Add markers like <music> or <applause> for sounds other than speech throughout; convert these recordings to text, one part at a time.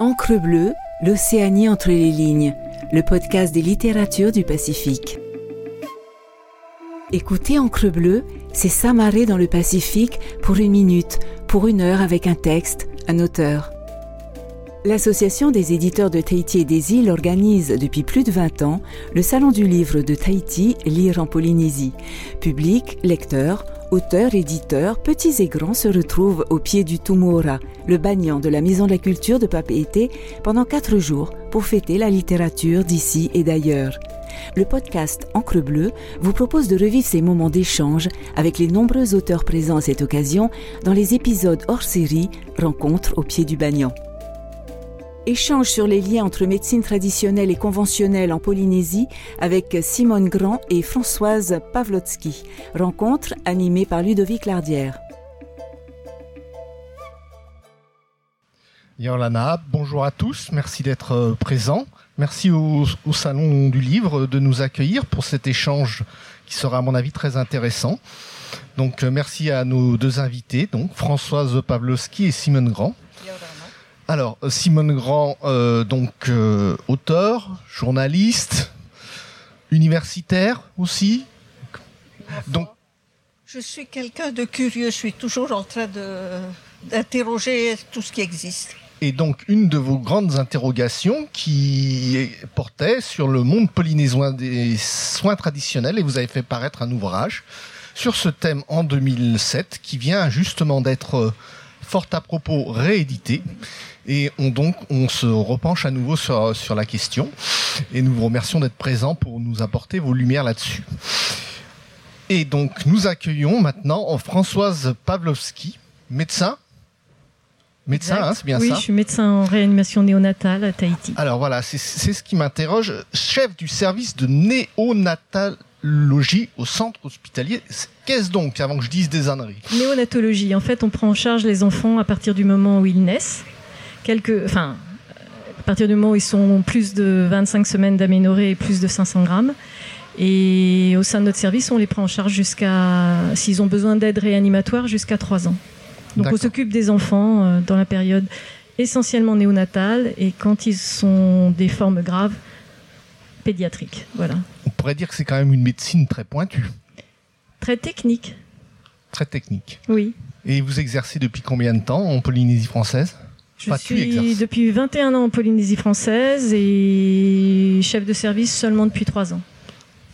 Encre bleue, l'Océanie entre les lignes, le podcast des littératures du Pacifique. Écoutez Encre bleue, c'est s'amarrer dans le Pacifique pour une minute, pour une heure avec un texte, un auteur. L'Association des éditeurs de Tahiti et des îles organise depuis plus de 20 ans le Salon du livre de Tahiti, Lire en Polynésie. Public, lecteurs, auteurs, éditeurs, petits et grands se retrouvent au pied du Tumora, le bagnan de la Maison de la Culture de Papeete, pendant quatre jours pour fêter la littérature d'ici et d'ailleurs. Le podcast Encre Bleue vous propose de revivre ces moments d'échange avec les nombreux auteurs présents à cette occasion dans les épisodes hors série Rencontres au pied du bagnan. Échange sur les liens entre médecine traditionnelle et conventionnelle en Polynésie avec Simone Grand et Françoise Pavlotsky. Rencontre animée par Ludovic Lardière. Yorlana, bonjour à tous, merci d'être euh, présents. Merci au, au, Salon du Livre de nous accueillir pour cet échange qui sera à mon avis très intéressant. Donc euh, merci à nos deux invités, donc Françoise Pavlovski et Simone Grand. Alors, Simone Grand, euh, donc euh, auteur, journaliste, universitaire aussi. Donc, je suis quelqu'un de curieux. Je suis toujours en train d'interroger tout ce qui existe. Et donc, une de vos grandes interrogations qui portait sur le monde polynésien des soins traditionnels, et vous avez fait paraître un ouvrage sur ce thème en 2007, qui vient justement d'être fort à propos réédité. Et on, donc, on se repenche à nouveau sur, sur la question. Et nous vous remercions d'être présents pour nous apporter vos lumières là-dessus. Et donc, nous accueillons maintenant Françoise Pavlovski, médecin. Médecin, hein, c'est bien oui, ça Oui, je suis médecin en réanimation néonatale à Tahiti. Alors voilà, c'est ce qui m'interroge. Chef du service de néonatologie au centre hospitalier. Qu'est-ce donc, avant que je dise des âneries? Néonatologie. En fait, on prend en charge les enfants à partir du moment où ils naissent quelques, enfin, à partir du moment où ils sont plus de 25 semaines d'aménorrhée et plus de 500 grammes. Et au sein de notre service, on les prend en charge jusqu'à, s'ils ont besoin d'aide réanimatoire, jusqu'à 3 ans. Donc on s'occupe des enfants euh, dans la période essentiellement néonatale et quand ils sont des formes graves, pédiatriques. Voilà. On pourrait dire que c'est quand même une médecine très pointue. Très technique. Très technique. Oui. Et vous exercez depuis combien de temps en Polynésie française? Je suis depuis 21 ans en Polynésie française et chef de service seulement depuis 3 ans.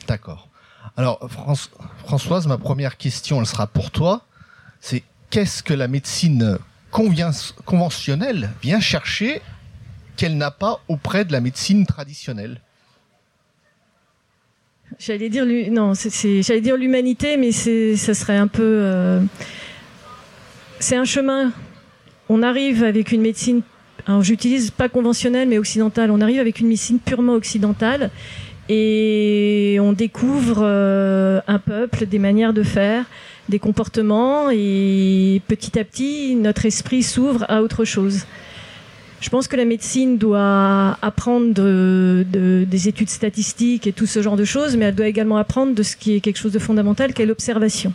D'accord. Alors Françoise, ma première question, elle sera pour toi. C'est qu'est-ce que la médecine conventionnelle vient chercher qu'elle n'a pas auprès de la médecine traditionnelle? J'allais dire non, j'allais dire l'humanité, mais ce serait un peu. Euh, c'est un chemin on arrive avec une médecine, alors j'utilise pas conventionnelle mais occidentale, on arrive avec une médecine purement occidentale et on découvre euh, un peuple, des manières de faire, des comportements et petit à petit notre esprit s'ouvre à autre chose. Je pense que la médecine doit apprendre de, de, des études statistiques et tout ce genre de choses, mais elle doit également apprendre de ce qui est quelque chose de fondamental, qu'est l'observation.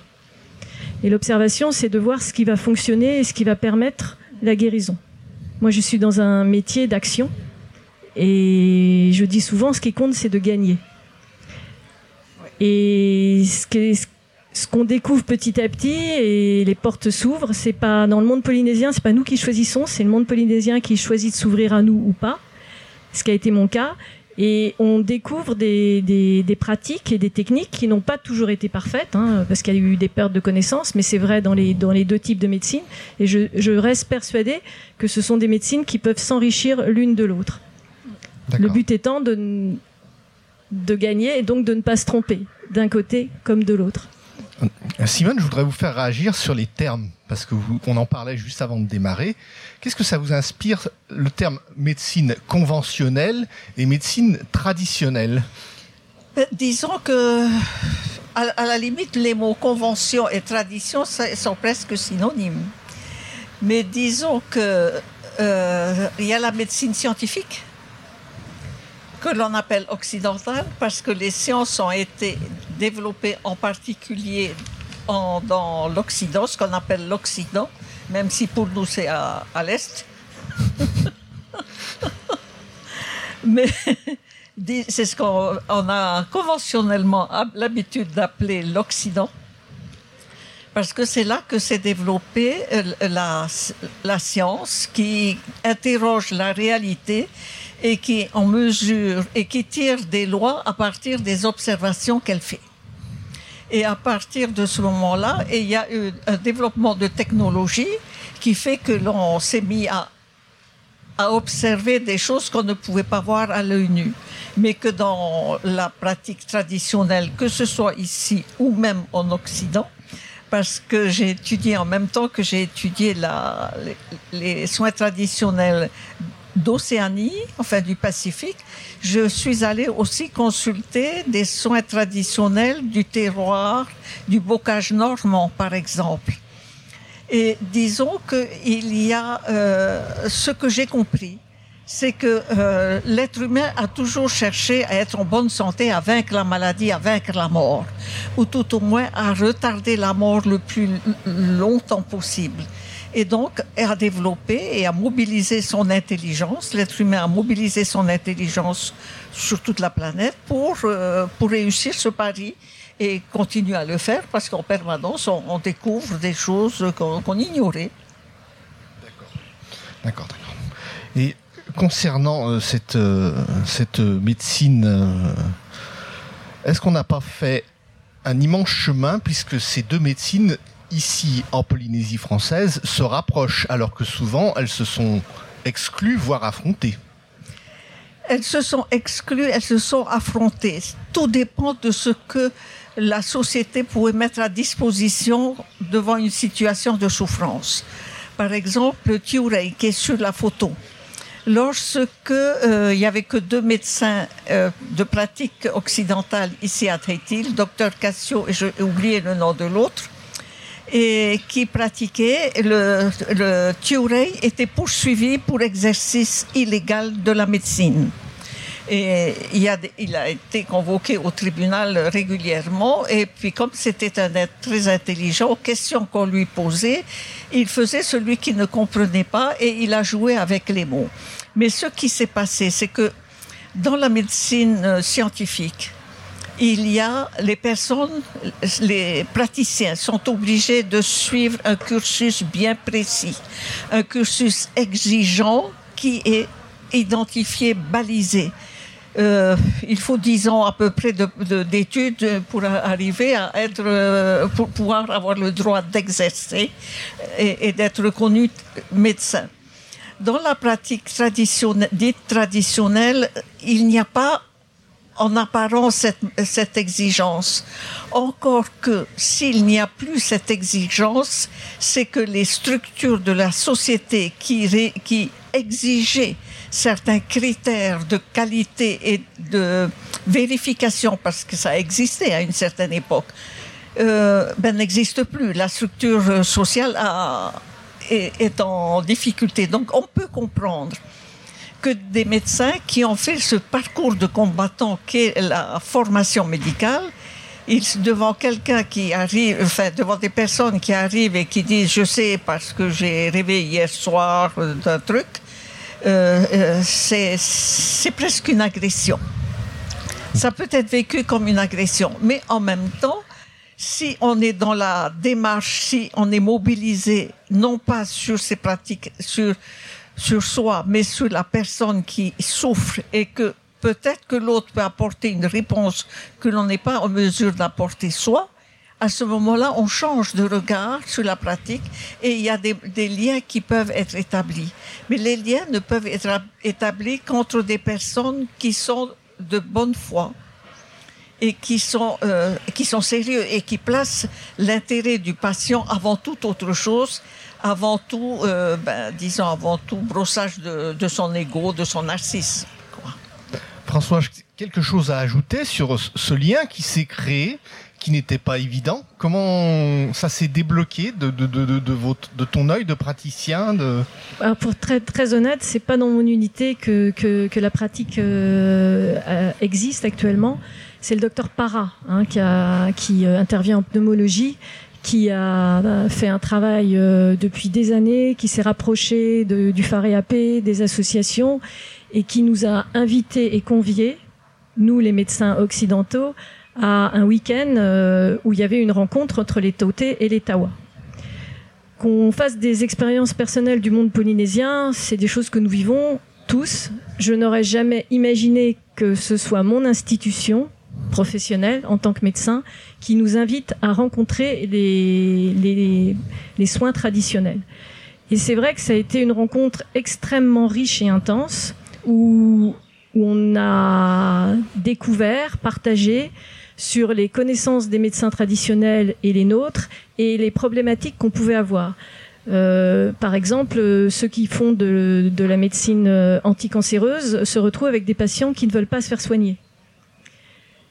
Et l'observation, c'est de voir ce qui va fonctionner et ce qui va permettre la guérison. Moi, je suis dans un métier d'action et je dis souvent, ce qui compte, c'est de gagner. Et ce qu'on découvre petit à petit et les portes s'ouvrent, c'est pas dans le monde polynésien, c'est pas nous qui choisissons, c'est le monde polynésien qui choisit de s'ouvrir à nous ou pas. Ce qui a été mon cas. Et on découvre des, des, des, pratiques et des techniques qui n'ont pas toujours été parfaites, hein, parce qu'il y a eu des pertes de connaissances, mais c'est vrai dans les, dans les deux types de médecine. Et je, je reste persuadée que ce sont des médecines qui peuvent s'enrichir l'une de l'autre. Le but étant de, de gagner et donc de ne pas se tromper, d'un côté comme de l'autre. Simone, je voudrais vous faire réagir sur les termes, parce que on en parlait juste avant de démarrer. Qu'est-ce que ça vous inspire, le terme médecine conventionnelle et médecine traditionnelle? Euh, Disons que, à, la limite, les mots convention et tradition sont presque synonymes. Mais disons que euh, il y a la médecine scientifique que l'on appelle occidentale parce que les sciences ont été développées en particulier dans l'Occident, ce qu'on appelle l'Occident, même si pour nous c'est à, à l'Est. <laughs> Mais c'est ce qu'on a conventionnellement l'habitude d'appeler l'Occident, parce que c'est là que s'est développée euh, la, la, science qui interroge la réalité et qui en mesure et qui tire des lois à partir des observations qu'elle fait. Et à partir de ce moment-là, il y a eu un développement de technologie qui fait que l'on s'est mis à, observer des choses qu'on ne pouvait pas voir à l'œil nu. Mais que dans la pratique traditionnelle, que ce soit ici ou même en Occident, parce que j'ai étudié en même temps que j'ai étudié les, soins traditionnels d'Océanie, enfin du Pacifique, je suis allée aussi consulter des soins traditionnels du terroir, du bocage normand, par exemple. Et disons qu'il y a euh, ce que j'ai compris, c'est que euh, l'être humain a toujours cherché à être en bonne santé, à vaincre la maladie, à vaincre la mort, ou tout au moins à retarder la mort le plus longtemps possible. Et donc, à développer et à mobiliser son intelligence, l'être humain a mobilisé son intelligence sur toute la planète pour, euh, pour réussir ce pari et continue à le faire parce qu'en permanence, on, découvre des choses qu'on ignorait. D'accord. D'accord. Et concernant euh, cette, euh, cette médecine, est-ce qu'on n'a pas fait un immense chemin puisque ces deux médecines ici en Polynésie française se rapprochent alors que souvent elles se sont exclues, voire affrontées Elles se sont exclues, elles se sont affrontées. Tout dépend de ce que la société pouvait mettre à disposition devant une situation de souffrance. Par exemple, le Tiurei qui est sur la photo lorsque euh, il y avait que deux médecins euh, de pratique occidentale ici à Tahiti, le docteur Cassio et j'ai oublié le nom de l'autre, et qui pratiquaient le, le était poursuivi pour exercice illégal de la médecine. Et il a, il a, été convoqué au tribunal régulièrement. Et puis, comme c'était un être très intelligent, aux questions qu'on lui posait, il faisait celui qui ne comprenait pas et il a joué avec les mots. Mais ce qui s'est passé, c'est que dans la médecine euh, scientifique, il y a les personnes, les praticiens sont obligés de suivre un cursus bien précis, un cursus exigeant qui est identifié, balisé. Euh, il faut dix ans à peu près d'études pour arriver à être, euh, pour pouvoir avoir le droit d'exercer et, et d'être reconnu médecin dans la pratique traditionnelle, dite traditionnelle, il n'y a pas en apparence cette, exigence. Encore que s'il n'y a plus cette exigence, c'est que les structures de la société qui, qui exigeaient certains critères de qualité et de vérification, parce que ça existait à une certaine époque, euh, ben, plus. La structure sociale est, en difficulté. Donc on peut comprendre que des médecins qui ont fait ce parcours de combattant qu'est la formation médicale, ils, devant quelqu'un qui arrive, enfin, devant des personnes qui arrivent et qui disent Je sais parce que j'ai rêvé hier soir d'un truc, euh, euh, c'est presque une agression. Ça peut être vécu comme une agression, mais en même temps, si on est dans la démarche, si on est mobilisé, non pas sur ces pratiques, sur, sur soi, mais sur la personne qui souffre et que peut-être que l'autre peut apporter une réponse que l'on n'est pas en mesure d'apporter soi, à ce moment-là, on change de regard sur la pratique et il y a des, liens qui peuvent être établis. Mais les liens ne peuvent être établis qu'entre des personnes qui sont de bonne foi, et qui sont, euh, qui sont sérieux et qui placent l'intérêt du patient avant toute autre chose, avant tout, euh, ben, disons, avant tout brossage de, de, son ego, de son narcisse. Quoi. François, quelque chose à ajouter sur ce lien qui s'est créé, qui n'était pas évident? Comment ça s'est débloqué de, de, de, de, votre, de ton œil de praticien de... Alors pour être très, très honnête, c'est pas dans mon unité que, que, que la pratique euh, euh existe actuellement c'est le docteur Para hein, qui, a, qui intervient en pneumologie qui a fait un travail euh, depuis des années, qui s'est rapproché de, du phare AP, des associations, et qui nous a invités et conviés, nous les médecins occidentaux, à un week-end euh, où il y avait une rencontre entre les Tautés et les Tawa. Qu'on fasse des expériences personnelles du monde polynésien, c'est des choses que nous vivons tous. Je n'aurais jamais imaginé que ce soit mon institution professionnelle en tant que médecin qui nous invite à rencontrer les, soins traditionnels. Et c'est vrai que ça a été une rencontre extrêmement riche et intense où, on a découvert, partagé sur les connaissances des médecins traditionnels et les nôtres et les problématiques qu'on pouvait avoir. Euh, par exemple, ceux qui font de, de la médecine euh, anticancéreuse se retrouvent avec des patients qui ne veulent pas se faire soigner.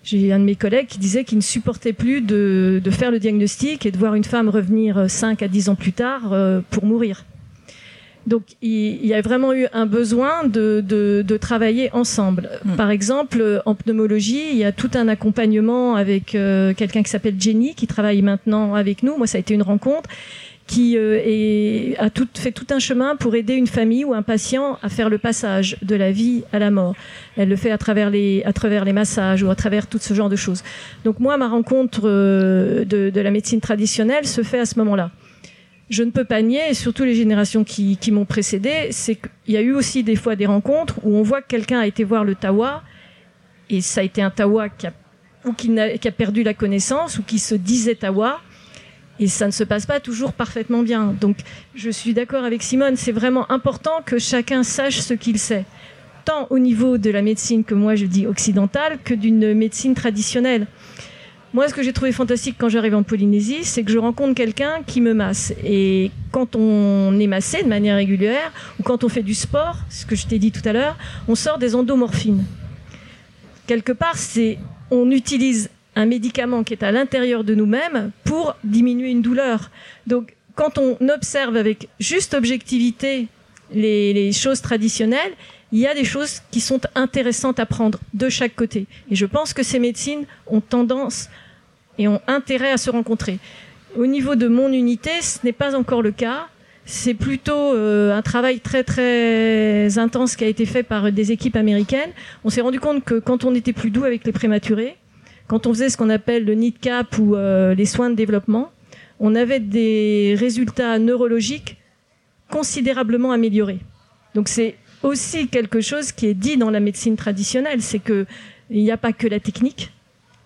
J'ai un de mes collègues qui disait qu'il ne supportait plus de, de, faire le diagnostic et de voir une femme revenir 5 à 10 ans plus tard euh, pour mourir. Donc il, y a vraiment eu un besoin de, de, de travailler ensemble. Mm. Par exemple, en pneumologie, il y a tout un accompagnement avec euh, quelqu'un qui s'appelle Jenny, qui travaille maintenant avec nous. Moi, ça a été une rencontre qui euh, a fait tout un chemin pour aider une famille ou un patient à faire le passage de la vie à la mort. Elle le fait à travers les, massages ou à travers tout ce genre de choses. Donc moi, ma rencontre euh, de, la médecine traditionnelle se fait à ce moment-là je ne peux pas nier, surtout les générations qui, m'ont précédé, c'est qu'il y a eu aussi des fois des rencontres où on voit que quelqu'un a été voir le tawa, et ça a été un tawa qui a perdu la connaissance, ou qui se disait tawa, et ça ne se passe pas toujours parfaitement bien. Donc je suis d'accord avec Simone, c'est vraiment important que chacun sache ce qu'il sait, tant au niveau de la médecine que moi je dis occidentale, que d'une médecine traditionnelle. Moi, ce que j'ai trouvé fantastique quand j'arrive en Polynésie, c'est que je rencontre quelqu'un qui me masse. Et quand on est massé de manière régulière, ou quand on fait du sport, ce que je t'ai dit tout à l'heure, on sort des endomorphines. Quelque part, c'est on utilise un médicament qui est à l'intérieur de nous-mêmes pour diminuer une douleur. Donc, quand on observe avec juste objectivité les, choses traditionnelles, il y a des choses qui sont intéressantes à prendre de chaque côté. Et je pense que ces médecines ont tendance et ont intérêt à se rencontrer. Au niveau de mon unité, ce n'est pas encore le cas. C'est plutôt euh, un travail très très intense qui a été fait par des équipes américaines. On s'est rendu compte que quand on était plus doux avec les prématurés, quand on faisait ce qu'on appelle le NIDCAP ou euh, les soins de développement, on avait des résultats neurologiques considérablement améliorés. Donc c'est aussi quelque chose qui est dit dans la médecine traditionnelle, c'est que il n'y a pas que la technique,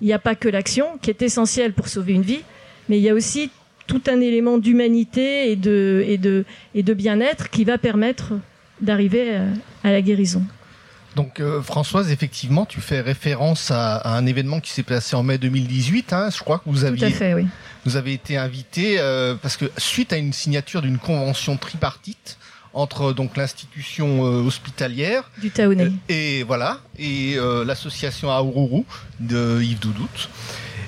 il n'y a pas que l'action qui est essentielle pour sauver une vie, mais il y a aussi tout un élément d'humanité et de, bien-être qui va permettre d'arriver à la guérison. Donc euh, Françoise, effectivement, tu fais référence à, à un événement qui s'est passé en mai 2018. Hein, je crois que vous aviez, Tout à fait, oui. vous avez été invité euh, parce que suite à une signature d'une convention tripartite entre donc l'institution euh, hospitalière du Taoné et voilà et euh, l'association Aururu de Yves Doudout.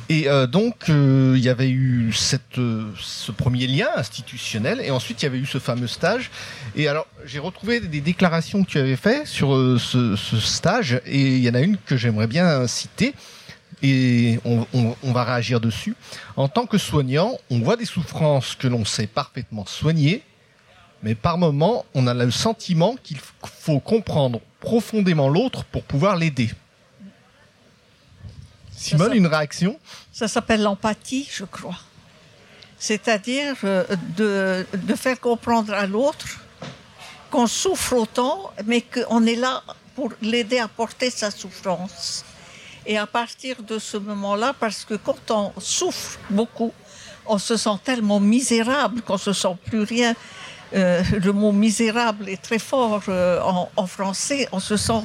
Et euh, donc il y avait eu cette, ce premier lien institutionnel et ensuite il y avait eu ce fameux stage. Et alors j'ai retrouvé des déclarations que tu avais fait sur ce, ce stage et il y en a une que j'aimerais bien citer et on, on, on, va réagir dessus. En tant que soignant, on voit des souffrances que l'on sait parfaitement soigner mais par moment, on a le sentiment qu'il faut comprendre profondément l'autre pour pouvoir l'aider. Simone, une réaction? Ça s'appelle l'empathie, je crois. C'est-à-dire euh, de, de, faire comprendre à l'autre qu'on souffre autant, mais qu'on est là pour l'aider à porter sa souffrance. Et à partir de ce moment-là, parce que quand on souffre beaucoup, on se sent tellement misérable qu'on se sent plus rien euh, le mot misérable est très fort euh, en, en, français. On se sent,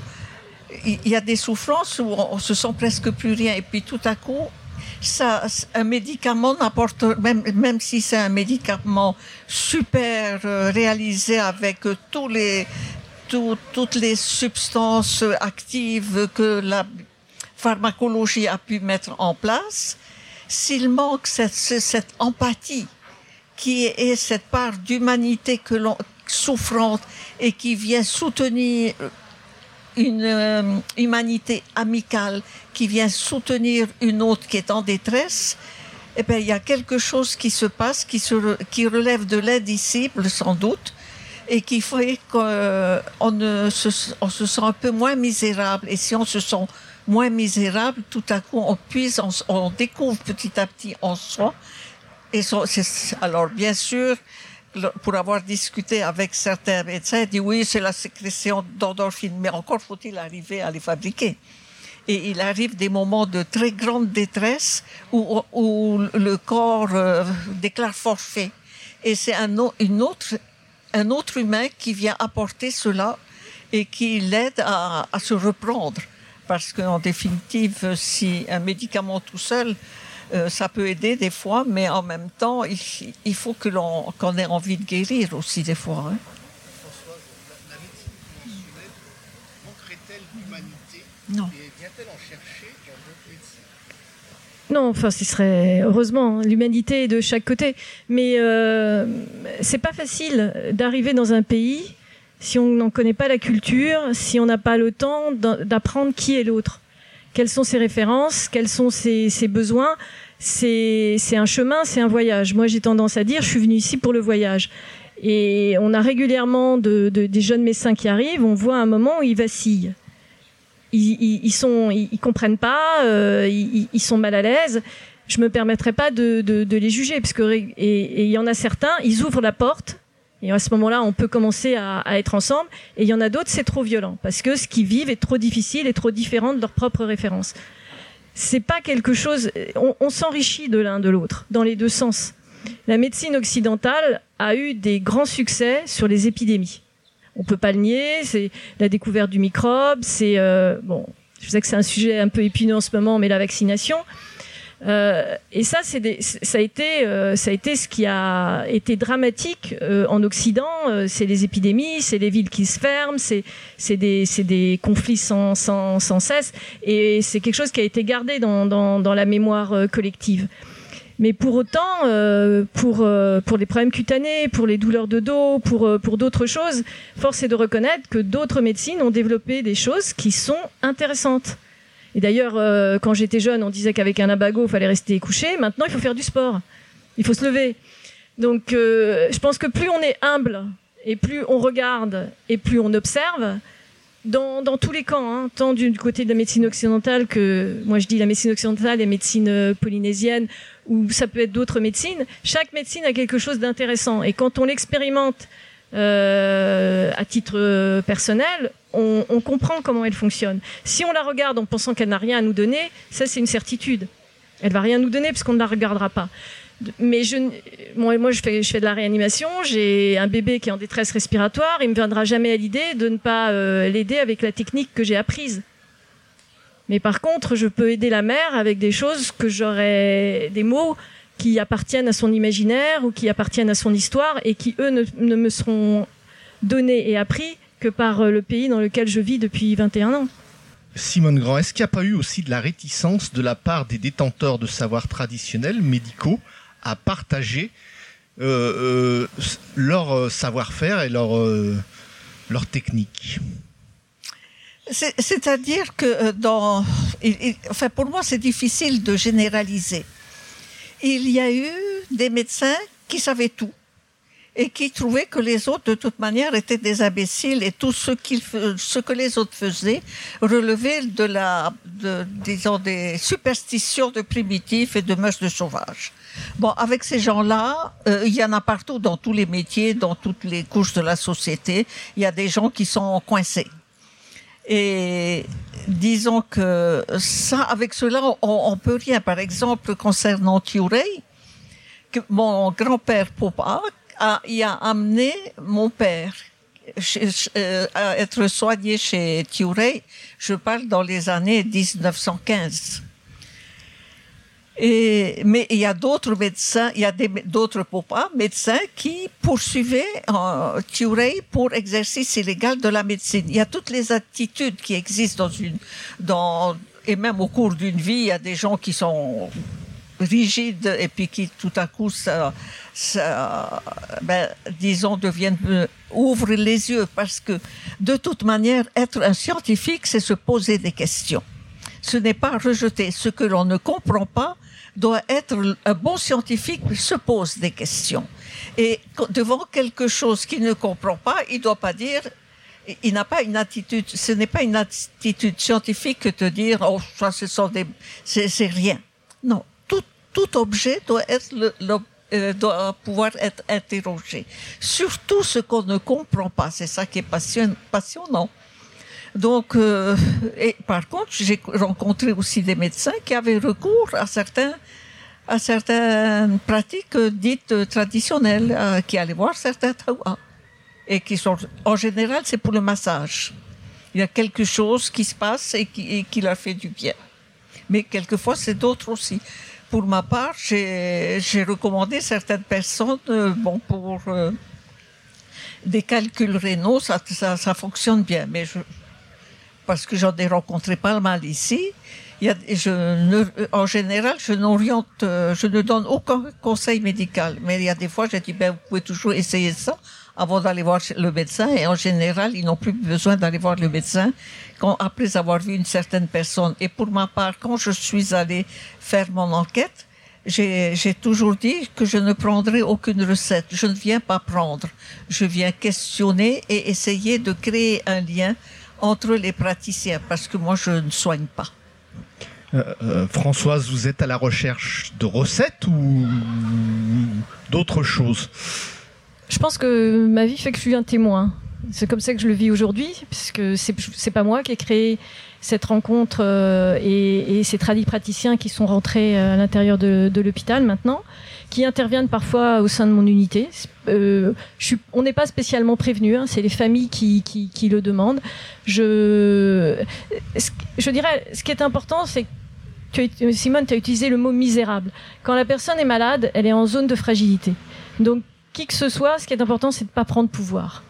il y a des souffrances où on, se sent presque plus rien. Et puis tout à coup, ça, un médicament n'apporte, même, même si c'est un médicament super euh, réalisé avec les, tout, toutes les substances actives que la pharmacologie a pu mettre en place, s'il manque cette, cette empathie, qui est cette part d'humanité que l'on souffrante et qui vient soutenir une euh, humanité amicale qui vient soutenir une autre qui est en détresse, eh bien, il y a quelque chose qui se passe qui, se, qui relève de l'indicible, sans doute, et qui fait qu'on se, on se sent un peu moins misérable. Et si on se sent moins misérable, tout à coup, on puise, on, découvre petit à petit en soi. Et alors, bien sûr, pour avoir discuté avec certains médecins, dit oui, c'est la sécrétion d'endorphines, mais encore faut-il arriver à les fabriquer. Et il arrive des moments de très grande détresse où, le corps euh, déclare forfait. Et c'est un, autre, humain qui vient apporter cela et qui l'aide à se reprendre parce qu'en définitive, si un médicament tout seul, euh, ça peut aider des fois, mais en même temps, il, faut que l'on qu'on ait envie de guérir aussi des fois. Hein. Françoise, la, médecine conventionnelle manquerait-elle d'humanité Non. Et vient-elle en chercher dans d'autres médecines non, enfin, ce serait heureusement hein, l'humanité est de chaque côté, mais euh, c'est pas facile d'arriver dans un pays si on n'en connaît pas la culture, si on n'a pas le temps d'apprendre qui est l'autre, quelles sont ses références, quels sont ses, besoins? C'est un chemin, c'est un voyage. Moi, j'ai tendance à dire, je suis venu ici pour le voyage. Et on a régulièrement de, des jeunes médecins qui arrivent, on voit un moment où ils vacillent. Ils, ils, comprennent pas, euh, ils, sont mal à l'aise. Je me permettrai pas de, de les juger, parce et il y en a certains, ils ouvrent la porte et à ce moment-là, on peut commencer à, être ensemble. Et il y en a d'autres, c'est trop violent parce que ce qu'ils vivent est trop difficile et trop différent de leurs propres références. C'est pas quelque chose. On, s'enrichit de l'un de l'autre dans les deux sens. La médecine occidentale a eu des grands succès sur les épidémies. On peut pas le nier. C'est la découverte du microbe. C'est euh, bon. Je sais que c'est un sujet un peu épineux en ce moment, mais la vaccination. Euh, et ça, c'est ça a été, euh, ça a été ce qui a été dramatique euh, en Occident. Euh, c'est les épidémies, c'est les villes qui se ferment, c'est c'est des c'est des conflits sans sans sans cesse. Et c'est quelque chose qui a été gardé dans dans, dans la mémoire collective. Mais pour autant, euh, pour, pour les problèmes cutanés, pour les douleurs de dos, pour, pour d'autres choses, force est de reconnaître que d'autres médecines ont développé des choses qui sont intéressantes. Et d'ailleurs, euh, quand j'étais jeune, on disait qu'avec un abago, il fallait rester couché. Maintenant, il faut faire du sport. Il faut se lever. Donc, euh, je pense que plus on est humble et plus on regarde et plus on observe, dans, dans tous les camps, hein, tant du, côté de la médecine occidentale que, moi je dis la médecine occidentale et médecine euh, polynésienne, ou ça peut être d'autres médecines, chaque médecine a quelque chose d'intéressant. Et quand on l'expérimente à titre personnel, on, comprend comment elle fonctionne. Si on la regarde en pensant qu'elle n'a rien à nous donner, ça c'est une certitude. Elle va rien nous donner parce qu'on ne la regardera pas. Mais moi, je, fais, de la réanimation, j'ai un bébé qui est en détresse respiratoire, il me viendra jamais à l'idée de ne pas euh, l'aider avec la technique que j'ai apprise. Mais par contre, je peux aider la mère avec des choses que j'aurais, des mots qui appartiennent à son imaginaire ou qui appartiennent à son histoire et qui, eux, ne, me seront donnés et appris que par euh, le pays dans lequel je vis depuis 21 ans. Simone Grand, est-ce qu'il n'y a pas eu aussi de la réticence de la part des détenteurs de savoirs traditionnels médicaux à partager euh, euh, leur savoir-faire et leur, leur technique? C'est-à-dire que dans, enfin pour moi c'est difficile de généraliser. Il y a eu des médecins qui savaient tout et qui trouvaient que les autres, de toute manière, étaient des imbéciles et tout ce, ce que les autres faisaient relevait de la, de, disons, des superstitions de primitifs et de mœurs de sauvages. Bon, avec ces gens-là, euh, il y en a partout dans tous les métiers, dans toutes les couches de la société. Il y a des gens qui sont coincés. Et disons que ça, avec cela, on, peut rien. Par exemple, concernant que mon grand-père Popa a, a amené mon père euh, à être soigné chez Thiourey. Je parle dans les années 1915 mais il y a d'autres médecins, il y a d'autres papas, médecins qui poursuivaient euh, pour exercice illégal de la médecine. Il y a toutes les attitudes qui existent dans une, et même au cours d'une vie, il y a des gens qui sont rigides et puis qui tout à coup, ça ben, disons, deviennent, euh, ouvrent les yeux parce que de toute manière, être un scientifique, c'est se poser des questions. Ce n'est pas rejeter ce que l'on ne comprend pas, doit être un bon scientifique se pose des questions. Et devant quelque chose qu'il ne comprend pas, il ne doit pas dire il n'a pas une attitude, ce n'est pas une attitude scientifique que de dire, oh, ça, c'est rien. Non. Tout, tout objet doit être le, euh, doit pouvoir être interrogé. Surtout ce qu'on ne comprend pas. C'est ça qui est passionnant. Donc, euh, et par contre, j'ai rencontré aussi des médecins qui avaient recours à certains à certaines pratiques dites traditionnelles, euh, qui allaient voir certains tawas et qui sont, en général, c'est pour le massage. Il y a quelque chose qui se passe et qui, qui leur fait du bien. Mais quelquefois, c'est d'autres aussi. Pour ma part, j'ai recommandé certaines personnes, euh, bon, pour euh, des calculs rénaux, ça, ça, ça, fonctionne bien. Mais je, parce que j'en ai rencontré pas mal ici, il y a, je ne, en général, je n'oriente, euh, je ne donne aucun conseil médical. Mais il y a des fois, j'ai dit, ben, vous pouvez toujours essayer ça avant d'aller voir le médecin. Et en général, ils n'ont plus besoin d'aller voir le médecin quand, après avoir vu une certaine personne. Et pour ma part, quand je suis allée faire mon enquête, j'ai toujours dit que je ne prendrai aucune recette. Je ne viens pas prendre. Je viens questionner et essayer de créer un lien entre les praticiens parce que moi, je ne soigne pas. Euh, euh, Françoise, vous êtes à la recherche de recettes ou d'autres choses? Je pense que ma vie fait que je suis un témoin. C'est comme ça que je le vis aujourd'hui, puisque c'est pas moi qui ai créé cette rencontre euh, et, ces tradis praticiens qui sont rentrés à l'intérieur de, l'hôpital maintenant, qui interviennent parfois au sein de mon unité. Euh, on n'est pas spécialement prévenu, hein, c'est les familles qui, le demandent. Je, je dirais, ce qui est important, c'est que Simone, tu as utilisé le mot misérable. Quand la personne est malade, elle est en zone de fragilité. Donc qui que ce soit, ce qui est important, c'est de ne pas prendre pouvoir.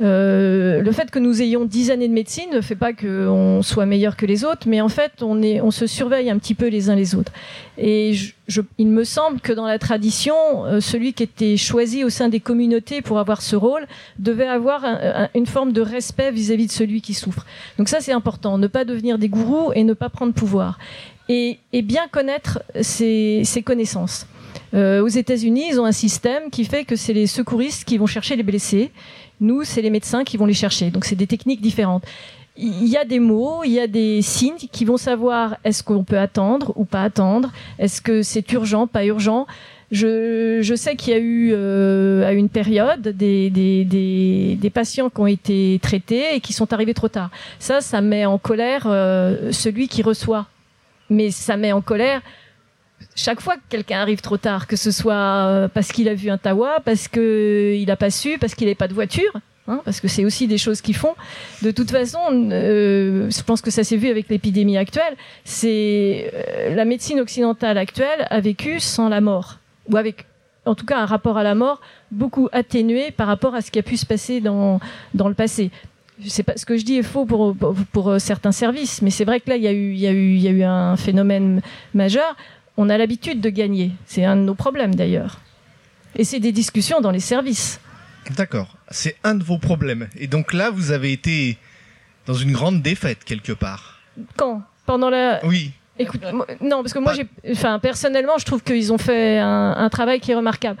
Euh, le fait que nous ayons dix années de médecine ne fait pas qu'on soit meilleur que les autres, mais en fait, on, se surveille un petit peu les uns les autres. Et il me semble que dans la tradition, euh, celui qui était choisi au sein des communautés pour avoir ce rôle devait avoir une forme de respect vis-à-vis de celui qui souffre. Donc ça, c'est important, ne pas devenir des gourous et ne pas prendre pouvoir. Et, bien connaître ses connaissances. Euh, aux États-Unis, ils ont un système qui fait que c'est les secouristes qui vont chercher les blessés. Nous, c'est les médecins qui vont les chercher. Donc, c'est des techniques différentes. Il y a des mots, il y a des signes qui vont savoir est-ce qu'on peut attendre ou pas attendre, est-ce que c'est urgent, pas urgent. Je, je sais qu'il y a eu euh, à une période des, des, des, des, patients qui ont été traités et qui sont arrivés trop tard. Ça, ça met en colère euh, celui qui reçoit. Mais ça met en colère chaque fois que quelqu'un arrive trop tard, que ce soit euh, parce qu'il a vu un tawa, parce qu'il n'a pas su, parce qu'il n'avait pas de voiture, hein, parce que c'est aussi des choses qu'ils font. De toute façon, euh, je pense que ça s'est vu avec l'épidémie actuelle, c'est euh, la médecine occidentale actuelle a vécu sans la mort, ou avec en tout cas un rapport à la mort beaucoup atténué par rapport à ce qui a pu se passer dans, dans le passé. Je pas, ce que je dis est faux pour, pour, pour certains services, mais c'est vrai que là, il y, y il y a eu un phénomène majeur on a l'habitude de gagner. C'est un de nos problèmes d'ailleurs. Et c'est des discussions dans les services. D'accord. C'est un de vos problèmes. Et donc là, vous avez été dans une grande défaite quelque part. Quand? Pendant la. Oui. Écoute, non, parce que moi, j'ai, enfin, personnellement, je trouve qu'ils ont fait un, travail qui est remarquable.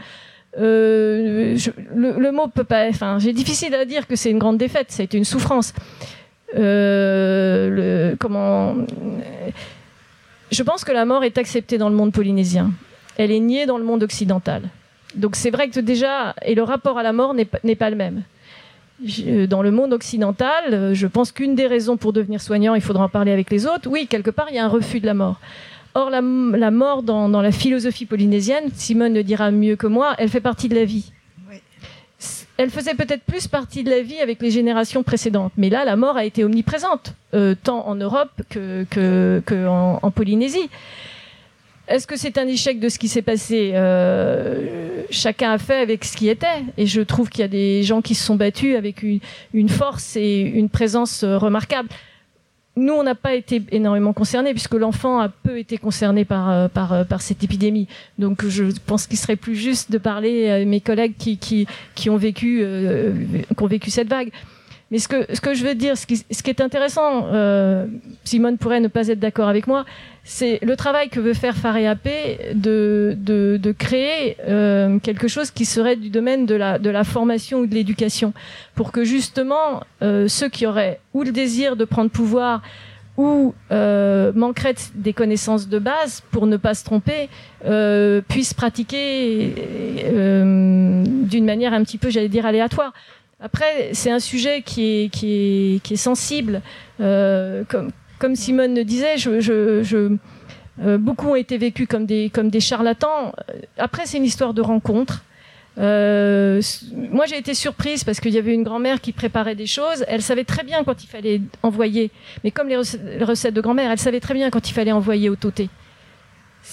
Euh, le, mot peut pas. Enfin, j'ai difficile à dire que c'est une grande défaite. Ça a été une souffrance. Euh, le, comment je pense que la mort est acceptée dans le monde polynésien. Elle est niée dans le monde occidental. Donc c'est vrai que déjà, et le rapport à la mort n'est pas le même. Dans le monde occidental, je pense qu'une des raisons pour devenir soignant, il faudra en parler avec les autres, oui, quelque part, il y a un refus de la mort. Or, la, mort dans, dans, la philosophie polynésienne, Simone le dira mieux que moi, elle fait partie de la vie elle faisait peut-être plus partie de la vie avec les générations précédentes. Mais là, la mort a été omniprésente, euh, tant en Europe que, que, Polynésie. Est-ce que c'est un échec de ce qui s'est passé euh, Chacun a fait avec ce qui était. Et je trouve qu'il y a des gens qui se sont battus avec une force et une présence remarquable nous, on n'a pas été énormément concernés puisque l'enfant a peu été concerné par, euh, par, euh, par cette épidémie. Donc, je pense qu'il serait plus juste de parler à mes collègues qui, qui, qui ont vécu, euh, qui ont vécu cette vague. Mais ce que, je veux dire, ce qui, est intéressant, euh, Simone pourrait ne pas être d'accord avec moi, c'est le travail que veut faire FAREAP de, de, créer euh, quelque chose qui serait du domaine de la, formation ou de l'éducation, pour que justement euh, ceux qui auraient ou le désir de prendre pouvoir ou euh, manqueraient des connaissances de base pour ne pas se tromper, puissent pratiquer d'une manière un petit peu, j'allais dire, aléatoire. Après, c'est un sujet qui est, qui est, qui est sensible. Euh, comme, comme Simone le disait, je, je, je euh, beaucoup ont été vécus comme des, comme des charlatans. Après, c'est une histoire de rencontre. Euh, moi, j'ai été surprise parce qu'il y avait une grand-mère qui préparait des choses. Elle savait très bien quand il fallait envoyer. Mais comme les recettes, les recettes de grand-mère, elle savait très bien quand il fallait envoyer au toté.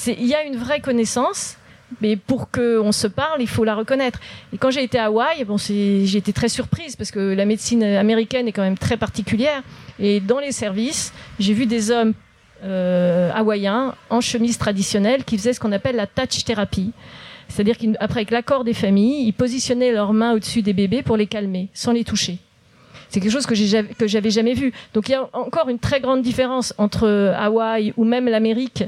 Il y a une vraie connaissance. Mais pour qu'on se parle, il faut la reconnaître. Et quand j'ai été à Hawaï, j'ai été très surprise parce que la médecine américaine est quand même très particulière. Et dans les services, j'ai vu des hommes euh, hawaïens en chemise traditionnelle qui faisaient ce qu'on appelle la touch thérapie. C'est-à-dire qu'après, l'accord des familles, ils positionnaient leurs mains au-dessus des bébés pour les calmer, sans les toucher. C'est quelque chose que j'avais jamais vu. Donc il y a encore une très grande différence entre Hawaï ou même l'Amérique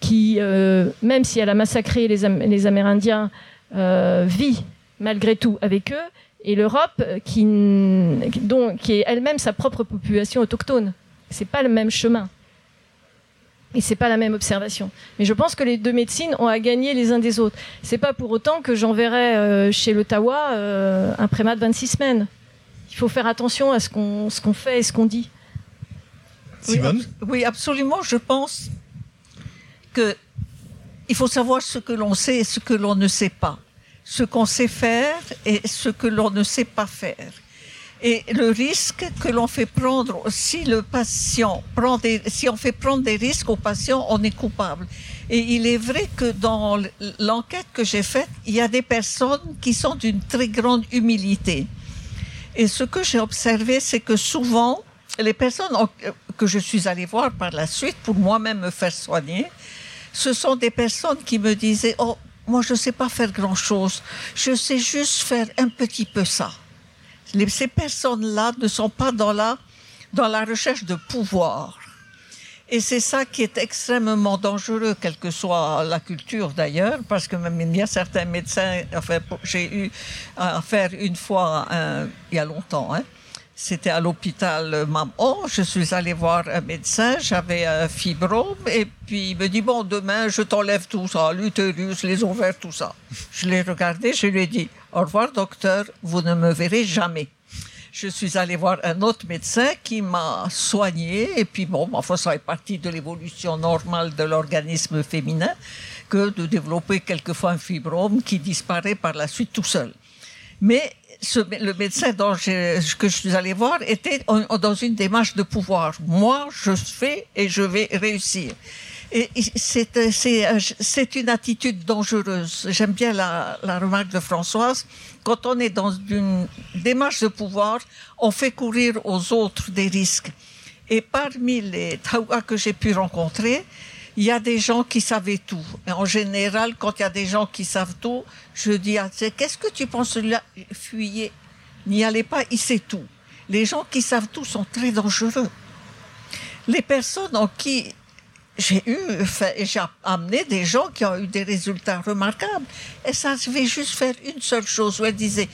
qui, euh, même si elle a massacré les, Am les Amérindiens, euh, vit malgré tout avec eux, et l'Europe qui, dont, qui est elle-même sa propre population autochtone. C'est pas le même chemin. Et c'est pas la même observation. Mais je pense que les deux médecines ont à gagner les uns des autres. C'est pas pour autant que j'enverrai euh, chez l'Ottawa euh, un prémat de 26 semaines. Il faut faire attention à ce qu'on fait et ce qu'on dit. Simone oui, oui, absolument. Je pense il faut savoir ce que l'on sait et ce que l'on ne sait pas, ce qu'on sait faire et ce que l'on ne sait pas faire. Et le risque que l'on fait prendre, si le patient prend des, si on fait prendre des risques au patient, on est coupable. Et il est vrai que dans l'enquête que j'ai faite, il y a des personnes qui sont d'une très grande humilité. Et ce que j'ai observé, c'est que souvent, les personnes que je suis allée voir par la suite pour moi-même me faire soigner, ce sont des personnes qui me disaient, oh, moi je ne sais pas faire grand-chose, je sais juste faire un petit peu ça ces personnes-là ne sont pas dans la, dans la recherche de pouvoir. Et c'est ça qui est extrêmement dangereux, quelle que soit la culture d'ailleurs, parce que même il y a certains médecins, enfin, j'ai eu à faire une fois, il y a longtemps, hein, c'était à l'hôpital Maman, je suis allée voir un médecin, j'avais un fibrome, et puis il me dit, bon, demain, je t'enlève tout ça, l'utérus, les ovaires, tout ça. Je l'ai regardé, je lui ai dit, au revoir docteur, vous ne me verrez jamais. Je suis allée voir un autre médecin qui m'a soigné et puis bon, enfin ça est partie de l'évolution normale de l'organisme féminin que de développer quelquefois un fibrome qui disparaît par la suite tout seul. Mais le médecin que je suis allée voir était dans une démarche de pouvoir. Moi, je fais et je vais réussir. Et c'est une attitude dangereuse. J'aime bien la, remarque de Françoise. Quand on est dans une démarche de pouvoir, on fait courir aux autres des risques. Et parmi les Taouas que j'ai pu rencontrer, il y a des gens qui savaient tout. Et en général, quand il y a des gens qui savent tout, je dis, ah, qu'est-ce que tu penses là Fuyez. N'y allez pas, il sait tout. Les gens qui savent tout sont très dangereux. Les personnes en qui j'ai eu, j'ai amené des gens qui ont eu des résultats remarquables. Et ça, je vais juste faire une seule chose. Où elle disait,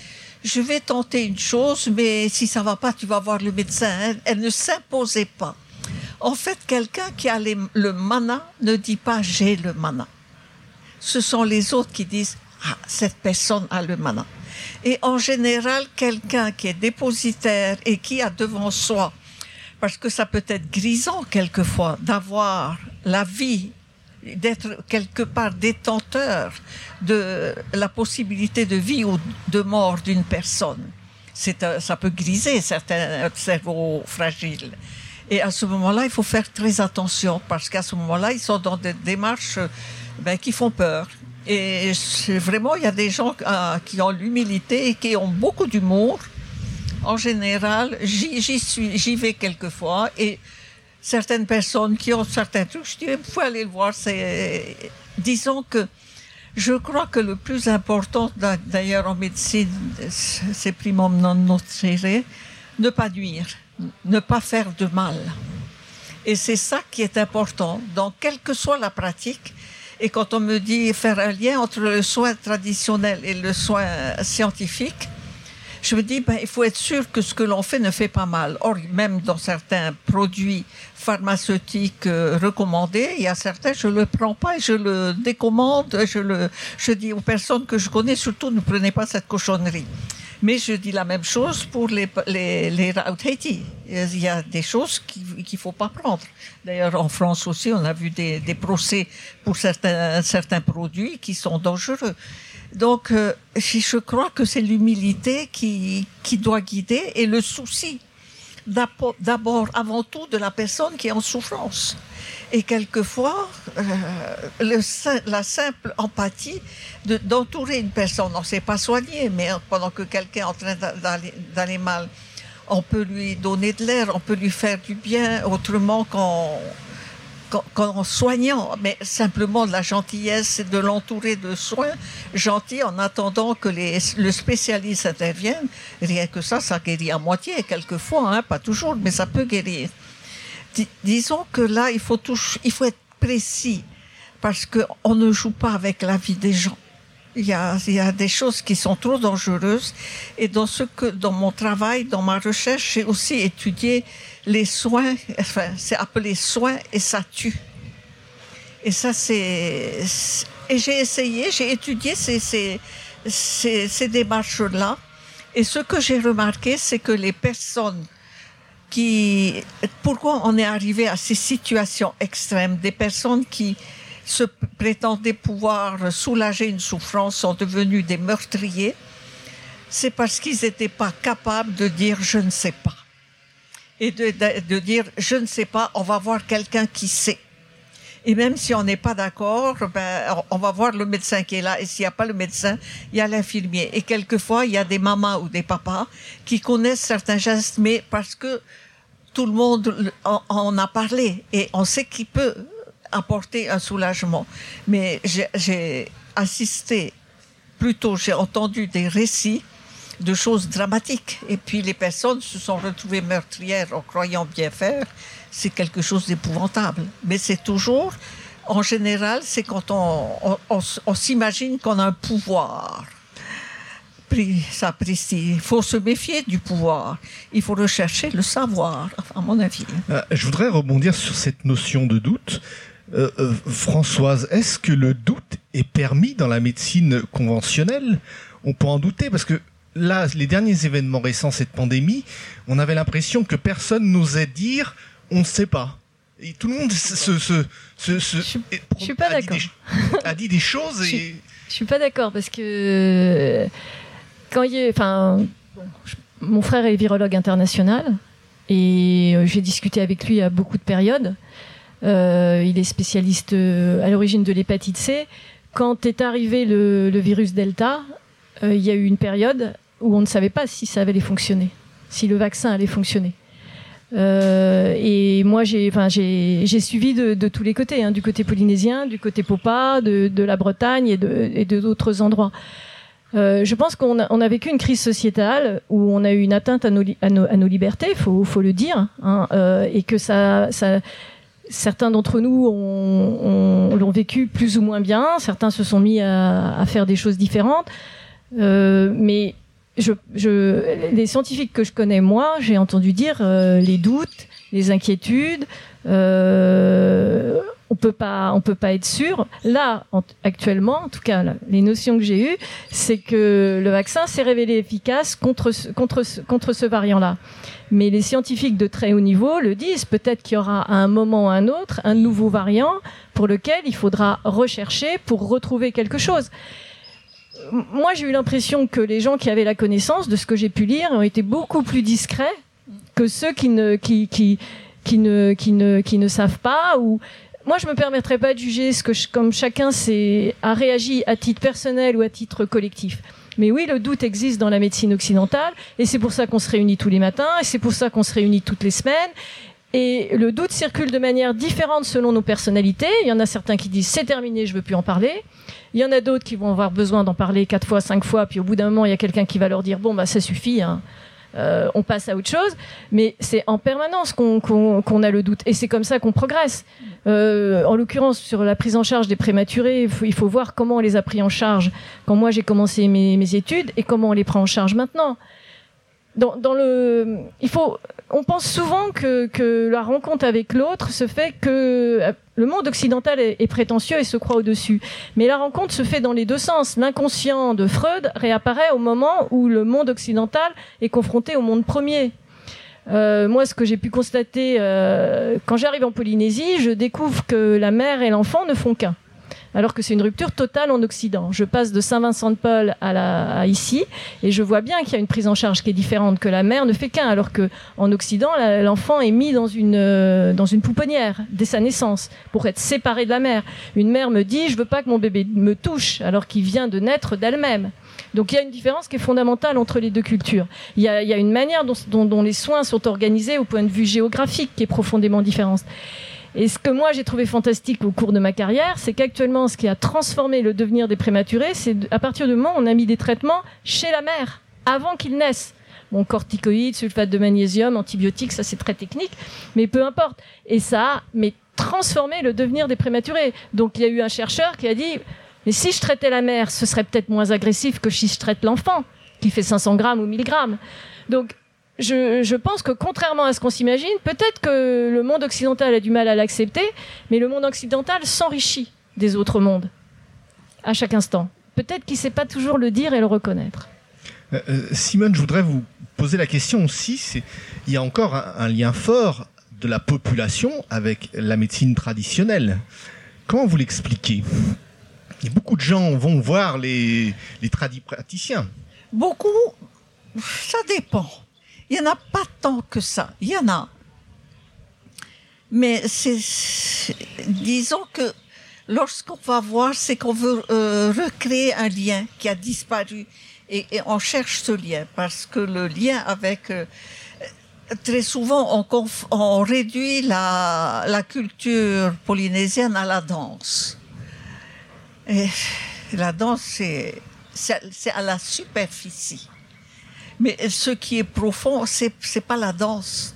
je vais tenter une chose, mais si ça va pas, tu vas voir le médecin. Elle ne s'imposait pas. En fait, quelqu'un qui a le mana ne dit pas j'ai le mana. Ce sont les autres qui disent ah, cette personne a le mana. Et en général, quelqu'un qui est dépositaire et qui a devant soi parce que ça peut être grisant quelquefois d'avoir la vie, d'être quelque part détenteur de la possibilité de vie ou de mort d'une personne. Ça peut griser certains cerveaux fragiles. Et à ce moment-là, il faut faire très attention parce qu'à ce moment-là, ils sont dans des démarches ben, qui font peur. Et vraiment, il y a des gens euh, qui ont l'humilité et qui ont beaucoup d'humour en général, j'y vais quelquefois et certaines personnes qui ont certains trucs, je dis, vous pouvez aller le voir. Disons que je crois que le plus important, d'ailleurs en médecine, c'est primum non nocere, ne pas nuire, ne pas faire de mal. Et c'est ça qui est important dans quelle que soit la pratique. Et quand on me dit faire un lien entre le soin traditionnel et le soin scientifique, je me dis, ben, il faut être sûr que ce que l'on fait ne fait pas mal. Or, même dans certains produits pharmaceutiques euh, recommandés, il y a certains, je ne le prends pas et je le décommande. Je, le, je dis aux personnes que je connais, surtout, ne prenez pas cette cochonnerie. Mais je dis la même chose pour les, les, les Haiti. Il y a des choses qu'il ne faut pas prendre. D'ailleurs, en France aussi, on a vu des, des procès pour certains, certains produits qui sont dangereux. Donc, euh, je crois que c'est l'humilité qui, qui doit guider et le souci d'abord, avant tout, de la personne qui est en souffrance. Et quelquefois, euh, la simple empathie d'entourer une personne, on ne sait pas soigner, mais pendant que quelqu'un est en train d'aller mal, on peut lui donner de l'air, on peut lui faire du bien autrement qu'en qu'en soignant, mais simplement de la gentillesse et de l'entourer de soins gentils en attendant que le spécialiste intervienne. Rien que ça, ça guérit à moitié, quelquefois, hein, pas toujours, mais ça peut guérir. Disons que là, il faut, il faut être précis parce qu'on ne joue pas avec la vie des gens. Il y, a, il y a des choses qui sont trop dangereuses et dans ce que dans mon travail, dans ma recherche, j'ai aussi étudié les soins, enfin, c'est appelé soins et ça tue. Et ça, c'est. Et j'ai essayé, j'ai étudié ces, ces, ces, ces démarches-là. Et ce que j'ai remarqué, c'est que les personnes qui. Pourquoi on est arrivé à ces situations extrêmes? Des personnes qui se prétendaient pouvoir soulager une souffrance sont devenus des meurtriers. C'est parce qu'ils n'étaient pas capables de dire je ne sais pas et de, dire je ne sais pas, on va voir quelqu'un qui sait. Et même si on n'est pas d'accord, ben, on va voir le médecin qui est là. Et s'il n'y a pas le médecin, il y a l'infirmier. Et quelquefois, il y a des mamans ou des papas qui connaissent certains gestes, mais parce que tout le monde en, a parlé et on sait qu'il peut apporter un soulagement. Mais j'ai assisté, plutôt j'ai entendu des récits de choses dramatiques. Et puis les personnes se sont retrouvées meurtrières en croyant bien faire. C'est quelque chose d'épouvantable. Mais c'est toujours, en général, c'est quand on, on, s'imagine qu'on a un pouvoir. Ça Il faut se méfier du pouvoir. Il faut rechercher le savoir, à mon avis. Euh, je voudrais rebondir sur cette notion de doute. Euh, euh, Françoise, est-ce que le doute est permis dans la médecine conventionnelle? On peut en douter parce que là, les derniers événements récents, cette pandémie, on avait l'impression que personne n'osait dire on ne sait pas. Et tout le monde se, se, se, je, suis pas d'accord. A dit des choses et. Je, suis pas d'accord parce que quand il enfin, mon frère est virologue international et euh, j'ai discuté avec lui à beaucoup de périodes. Euh, il est spécialiste euh, à l'origine de l'hépatite C. Quand est arrivé le, virus Delta, il y a eu une période où on ne savait pas si ça allait fonctionner, si le vaccin allait fonctionner. Et moi, j'ai, enfin, j'ai, suivi de, tous les côtés, hein, du côté polynésien, du côté Popa, de, la Bretagne et de, et d'autres endroits. Euh, je pense qu'on a, vécu une crise sociétale où on a eu une atteinte à nos, libertés, faut, faut le dire, hein, euh, et que certains d'entre nous ont, l'ont vécu plus ou moins bien, certains se sont mis à, faire des choses différentes, mais je, je, les scientifiques que je connais, moi, j'ai entendu dire euh, les doutes, les inquiétudes. On peut pas, on peut pas être sûr. Là, actuellement, en tout cas, les notions que j'ai eues, c'est que le vaccin s'est révélé efficace contre ce, contre contre ce variant-là. Mais les scientifiques de très haut niveau le disent. Peut-être qu'il y aura à un moment ou à un autre un nouveau variant pour lequel il faudra rechercher pour retrouver quelque chose moi, j'ai eu l'impression que les gens qui avaient la connaissance de ce que j'ai pu lire ont été beaucoup plus discrets que ceux qui ne, qui, qui, qui ne, qui ne, qui ne savent pas ou moi, je me permettrai pas de juger ce que, comme chacun a réagi à titre personnel ou à titre collectif. Mais oui, le doute existe dans la médecine occidentale, et c'est pour ça qu'on se réunit tous les matins, et c'est pour ça qu'on se réunit toutes les semaines. Et le doute circule de manière différente selon nos personnalités. Il y en a certains qui disent c'est terminé, je veux plus en parler. Il y en a d'autres qui vont avoir besoin d'en parler quatre fois, cinq fois, puis au bout d'un moment, il y a quelqu'un qui va leur dire bon bah ça suffit. Hein. Euh, on passe à autre chose. Mais c'est en permanence qu'on a le doute. Et c'est comme ça qu'on progresse. Euh, en l'occurrence, sur la prise en charge des prématurés, il faut, voir comment on les a pris en charge quand moi j'ai commencé mes, mes études et comment on les prend en charge maintenant dans, le, il faut, on pense souvent que, la rencontre avec l'autre se fait que euh, le monde occidental est, prétentieux et se croit au-dessus. Mais la rencontre se fait dans les deux sens. L'inconscient de Freud réapparaît au moment où le monde occidental est confronté au monde premier. Euh, moi, ce que j'ai pu constater euh, quand j'arrive en Polynésie, je découvre que la mère et l'enfant ne font qu'un alors que c'est une rupture totale en Occident. Je passe de Saint-Vincent-de-Paul à, la, ici, et je vois bien qu'il y a une prise en charge qui est différente, que la mère ne fait qu'un, alors que en Occident, l'enfant est mis dans une, euh, dans une pouponnière dès sa naissance, pour être séparé de la mère. Une mère me dit, je veux pas que mon bébé me touche, alors qu'il vient de naître d'elle-même. Donc il y a une différence qui est fondamentale entre les deux cultures. Il y a, une manière dont, dont, les soins sont organisés au point de vue géographique qui est profondément différente. Et ce que moi j'ai trouvé fantastique au cours de ma carrière, c'est qu'actuellement, ce qui a transformé le devenir des prématurés, c'est à partir du moment où on a mis des traitements chez la mère, avant qu'ils naissent. Bon, corticoïdes, sulfate de magnésium, antibiotiques, ça c'est très technique, mais peu importe. Et ça a mais, transformé le devenir des prématurés. Donc il y a eu un chercheur qui a dit, mais si je traitais la mère, ce serait peut-être moins agressif que si je traite l'enfant, qui fait 500 grammes ou 1000 grammes. Donc je, pense que contrairement à ce qu'on s'imagine, peut-être que le monde occidental a du mal à l'accepter, mais le monde occidental s'enrichit des autres mondes à chaque instant. Peut-être qu'il ne sait pas toujours le dire et le reconnaître. Euh, euh, Simone, je voudrais vous poser la question aussi. il y a encore un, lien fort de la population avec la médecine traditionnelle. Comment vous l'expliquez? Beaucoup de gens vont voir les, les praticiens. Beaucoup, ça dépend. Il n'y en a pas tant que ça. Il y en a. Mais c'est, disons que lorsqu'on va voir, c'est qu'on veut euh, recréer un lien qui a disparu et, on cherche ce lien parce que le lien avec euh, très souvent on, réduit la, la, culture polynésienne à la danse. Et la danse, c'est à la superficie. Mais ce qui est profond, c'est c'est pas la danse.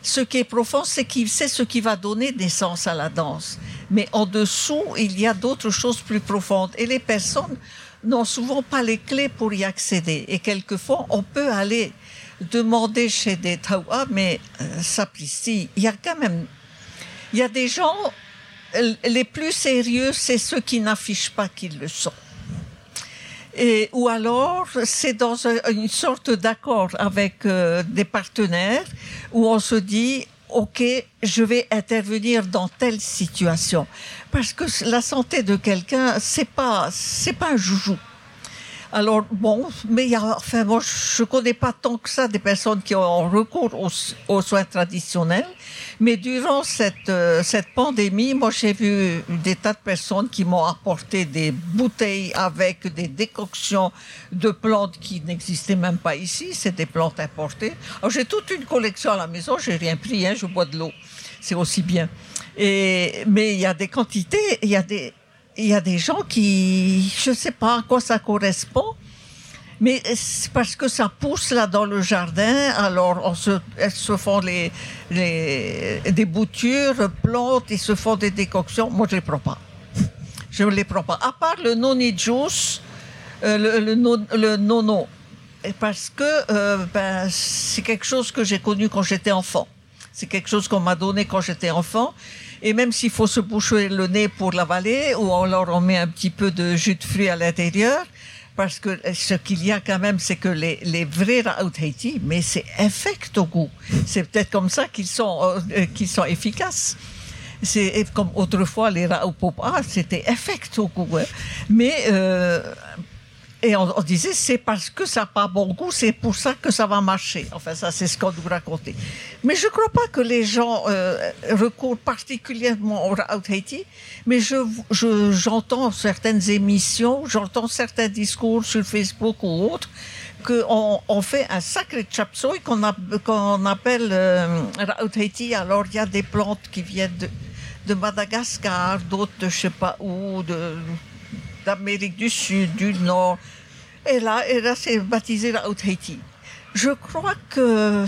Ce qui est profond, c'est ce qui va donner naissance à la danse. Mais en dessous, il y a d'autres choses plus profondes. Et les personnes n'ont souvent pas les clés pour y accéder. Et quelquefois, on peut aller demander chez des tawa, mais euh, sapristi, il y a quand même, il y a des gens, les plus sérieux, c'est ceux qui n'affichent pas qu'ils le sont. Et, ou alors, c'est dans une sorte d'accord avec euh, des partenaires où on se dit, OK, je vais intervenir dans telle situation. Parce que la santé de quelqu'un, c'est pas, c'est pas un joujou. Alors bon, mais il y a, enfin moi je connais pas tant que ça des personnes qui ont recours aux, soins traditionnels, mais durant cette euh, cette pandémie, moi j'ai vu des tas de personnes qui m'ont apporté des bouteilles avec des décoctions de plantes qui n'existaient même pas ici, c'est des plantes importées. Alors j'ai toute une collection à la maison, j'ai rien pris, hein, je bois de l'eau, c'est aussi bien. Et mais il y a des quantités, il y a des il y a des gens qui, je ne sais pas à quoi ça correspond, mais c'est parce que ça pousse là dans le jardin, alors elles se font des boutures, plantes, ils se font des décoctions. Moi, je ne les prends pas. Je ne les prends pas. À part le noni juice, euh, le, le, le nono. Parce que euh, ben, c'est quelque chose que j'ai connu quand j'étais enfant. C'est quelque chose qu'on m'a donné quand j'étais enfant. Et même s'il faut se boucher le nez pour l'avaler, ou alors on met un petit peu de jus de fruits à l'intérieur, parce que ce qu'il y a quand même, c'est que les, les vrais Raout Haiti, mais c'est infect au goût. C'est peut-être comme ça qu'ils sont, euh, qu'ils sont efficaces. C'est comme autrefois les Raout Popa, c'était infect au goût. Hein. Mais euh, et on, disait, c'est parce que ça n'a pas bon goût, c'est pour ça que ça va marcher. Enfin, ça, c'est ce qu'on nous racontait. Mais je ne crois pas que les gens euh, recourent particulièrement au Haiti, mais je, j'entends certaines émissions, j'entends certains discours sur Facebook ou autres, qu'on on fait un sacré chapsoy qu'on, appelle euh, Haiti. Alors, il y a des plantes qui viennent de, de Madagascar, d'autres de je sais pas où, de d'Amérique du Sud, du Nord. Et là, et là c'est baptisé la Haute Haïti. Je crois que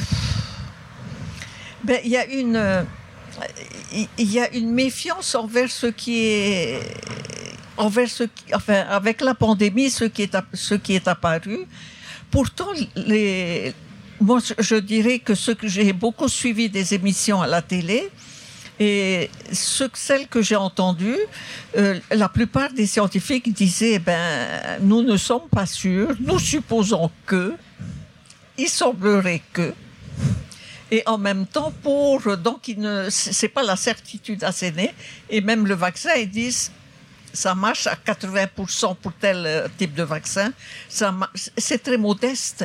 ben, il y a une y a une méfiance envers ce qui est envers ce qui, enfin avec la pandémie ce qui est ce qui est apparu. Pourtant les moi je dirais que ce que j'ai beaucoup suivi des émissions à la télé et ce, celles que j'ai entendues, euh, la plupart des scientifiques disaient, ben, nous ne sommes pas sûrs, nous supposons que, il semblerait que, et en même temps, pour donc, pas la certitude assénée, et même le vaccin, ils disent, ça marche à 80% pour tel euh, type de vaccin, c'est très modeste.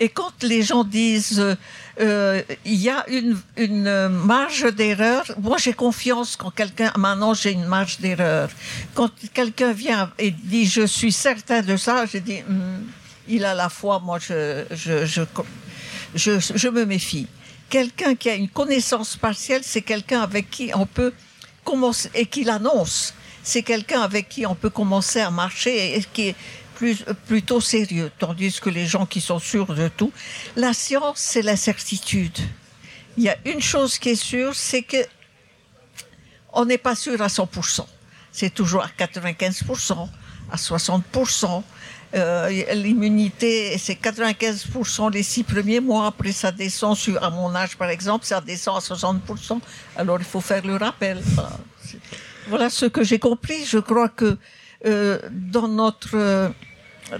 Et quand les gens disent euh, il y a une, marge d'erreur, moi j'ai confiance quand quelqu'un, maintenant j'ai une marge d'erreur. Quand quelqu'un vient et dit je suis certain de ça, je dis hmm, il a la foi, moi je, je, je, je, je me méfie. Quelqu'un qui a une connaissance partielle, c'est quelqu'un avec qui on peut commencer et qui l'annonce. C'est quelqu'un avec qui on peut commencer à marcher et qui est plutôt sérieux, tandis que les gens qui sont sûrs de tout, la science, c'est la certitude. Il y a une chose qui est sûre, c'est que on n'est pas sûr à 100%. C'est toujours à 95%, à 60%. Euh, l'immunité, c'est 95% les six premiers mois. Après, ça descend sur, à mon âge, par exemple, ça descend à 60%. Alors, il faut faire le rappel. Voilà ce que j'ai compris. Je crois que euh, dans notre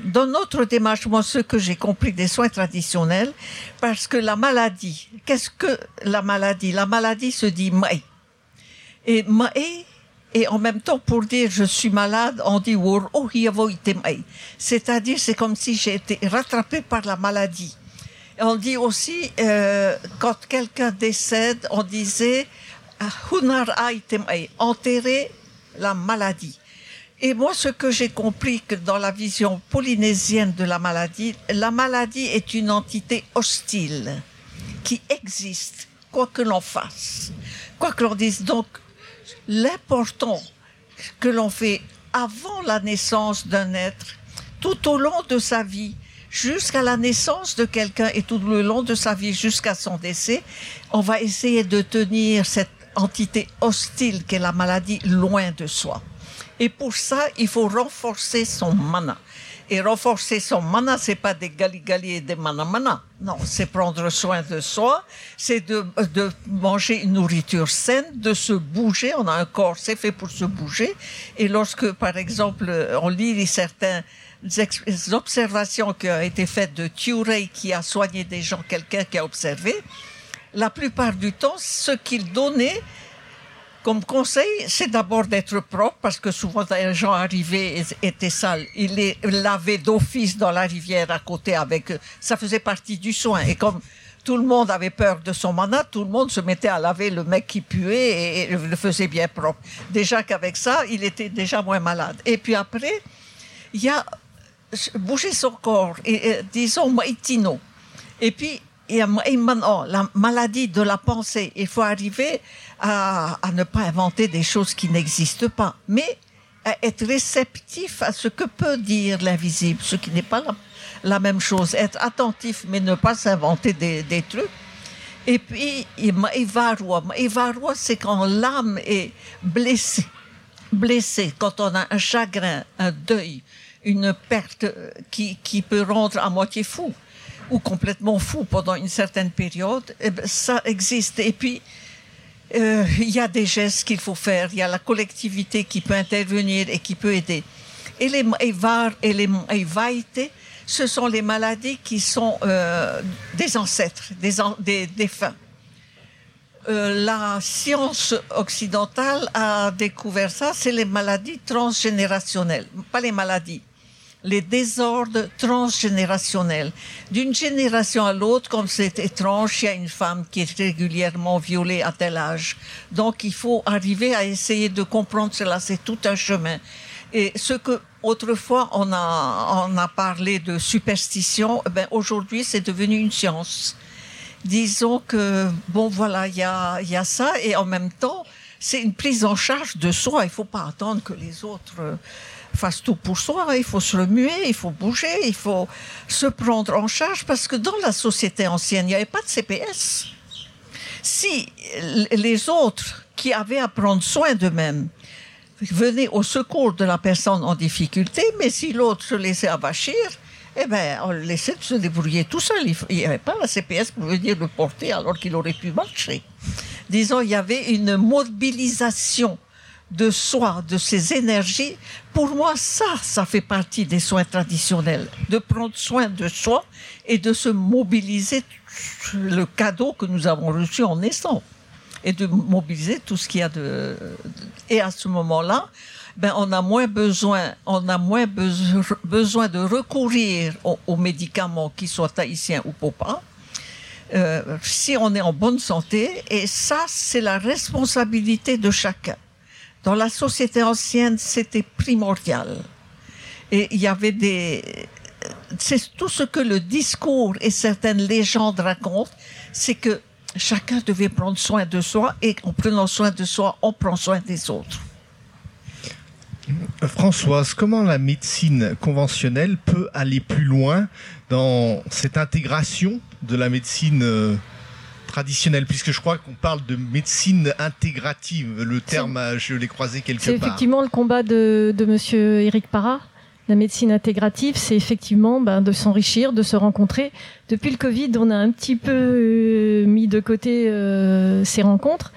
dans notre démarche, moi, ce que j'ai compris des soins traditionnels, parce que la maladie, qu'est-ce que la maladie? La maladie se dit maï. Et maï, et en même temps, pour dire je suis malade, on dit C'est-à-dire, c'est comme si j'ai été rattrapé par la maladie. Et on dit aussi, euh, quand quelqu'un décède, on disait hunar enterrer la maladie. Et moi, ce que j'ai compris que dans la vision polynésienne de la maladie, la maladie est une entité hostile qui existe, quoi que l'on fasse, quoi que l'on dise. Donc, l'important que l'on fait avant la naissance d'un être, tout au long de sa vie, jusqu'à la naissance de quelqu'un et tout le long de sa vie jusqu'à son décès, on va essayer de tenir cette entité hostile qu'est la maladie loin de soi. Et pour ça, il faut renforcer son mana. Et renforcer son mana, c'est pas des gali-gali et des mana-mana. Non, c'est prendre soin de soi, c'est de, manger une nourriture saine, de se bouger. On a un corps, c'est fait pour se bouger. Et lorsque, par exemple, on lit certaines observations qui ont été faites de Thurey, qui a soigné des gens, quelqu'un qui a observé, la plupart du temps, ce qu'il donnait, comme conseil, c'est d'abord d'être propre, parce que souvent les gens arrivaient étaient sales. Il les lavait d'office dans la rivière à côté avec Ça faisait partie du soin. Et comme tout le monde avait peur de son manat, tout le monde se mettait à laver le mec qui puait et, le faisait bien propre. Déjà qu'avec ça, il était déjà moins malade. Et puis après, il y a bouger son corps, et, disons, maitino. Et puis, la maladie de la pensée. Il faut arriver à, ne pas inventer des choses qui n'existent pas, mais à être réceptif à ce que peut dire l'invisible, ce qui n'est pas la, même chose. Être attentif, mais ne pas s'inventer des, trucs. Et puis, Ivarwa. Ivarwa, c'est quand l'âme est blessée. Blessée, quand on a un chagrin, un deuil, une perte qui, qui peut rendre à moitié fou ou complètement fou pendant une certaine période, eh ben, ça existe. Et puis, euh, il y a des gestes qu'il faut faire, il y a la collectivité qui peut intervenir et qui peut aider. Et les var et les vaite, ce sont les maladies qui sont euh, des ancêtres, des, des défunts. Euh, la science occidentale a découvert ça, c'est les maladies transgénérationnelles, pas les maladies les désordres transgénérationnels. D'une génération à l'autre, comme c'est étrange, il y a une femme qui est régulièrement violée à tel âge. Donc il faut arriver à essayer de comprendre cela, c'est tout un chemin. Et ce que autrefois on a, on a parlé de superstition, eh ben aujourd'hui c'est devenu une science. Disons que, bon voilà, il y a, y a ça, et en même temps, c'est une prise en charge de soi. Il ne faut pas attendre que les autres fasse tout pour soi. Il faut se remuer, il faut bouger, il faut se prendre en charge parce que dans la société ancienne, il n'y avait pas de CPS. Si les autres qui avaient à prendre soin d'eux-mêmes venaient au secours de la personne en difficulté, mais si l'autre se laissait avachir, eh ben, on le laissait se débrouiller tout seul. Il n'y avait pas la CPS pour venir le porter alors qu'il aurait pu marcher. Disons, il y avait une mobilisation de soi, de ses énergies. Pour moi, ça, ça fait partie des soins traditionnels. De prendre soin de soi et de se mobiliser le cadeau que nous avons reçu en naissant. Et de mobiliser tout ce qu'il y a de... Et à ce moment-là, ben, on a moins besoin, on a moins besoin de recourir aux, médicaments, qu'ils soient haïtiens ou pas, euh, si on est en bonne santé. Et ça, c'est la responsabilité de chacun. Dans la société ancienne, c'était primordial. Et il y avait des... C'est tout ce que le discours et certaines légendes racontent, c'est que chacun devait prendre soin de soi et en prenant soin de soi, on prend soin des autres. Françoise, comment la médecine conventionnelle peut aller plus loin dans cette intégration de la médecine euh, traditionnelle Puisque je crois qu'on parle de médecine intégrative. Le terme, je l'ai croisé quelque part. C'est effectivement le combat de, de Monsieur Éric Parra. La médecine intégrative, c'est effectivement ben, de s'enrichir, de se rencontrer. Depuis le Covid, on a un petit peu euh, mis de côté euh, ces rencontres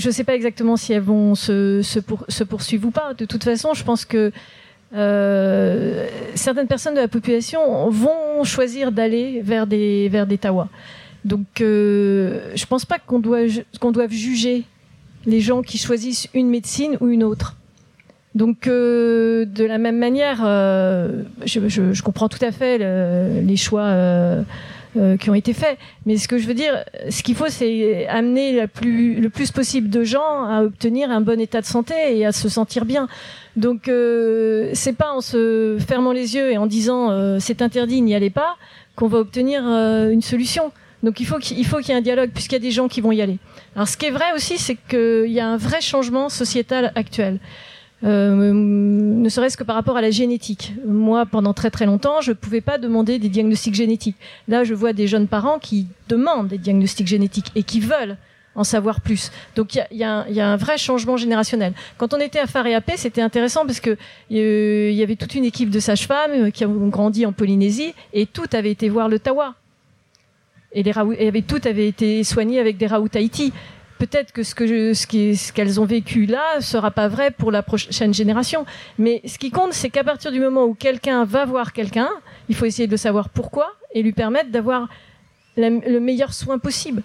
je ne sais pas exactement si elles vont se, se, poursuivre ou pas. De toute façon, je pense que euh, certaines personnes de la population vont choisir d'aller vers des, vers des tawas. Donc, euh, je ne pense pas qu'on doive juger les gens qui choisissent une médecine ou une autre. Donc, euh, de la même manière, je, je, comprends tout à fait les choix euh, qui ont été faits. Mais ce que je veux dire, ce qu'il faut, c'est amener le plus possible de gens à obtenir un bon état de santé et à se sentir bien. Donc, euh, c'est pas en se fermant les yeux et en disant euh, c'est interdit, n'y allez pas, qu'on va obtenir euh, une solution. Donc il faut qu'il y ait un dialogue puisqu'il y a des gens qui vont y aller. Alors ce qui est vrai aussi, c'est qu'il y a un vrai changement sociétal actuel. Euh, ne serait-ce que par rapport à la génétique. Moi, pendant très très longtemps, je ne pouvais pas demander des diagnostics génétiques. Là, je vois des jeunes parents qui demandent des diagnostics génétiques et qui veulent en savoir plus. Donc il y a, un vrai changement générationnel. Quand on était à Faréapé, c'était intéressant parce que il y avait toute une équipe de sages-femmes euh, qui ont grandi en Polynésie et tout avait été voir le Tawa. Et, les et tout avait été soigné avec des Raoult Haïti peut-être que ce que ce qu'elles ont vécu là sera pas vrai pour la prochaine génération. Mais ce qui compte, c'est qu'à partir du moment où quelqu'un va voir quelqu'un, il faut essayer de savoir pourquoi et lui permettre d'avoir le meilleur soin possible.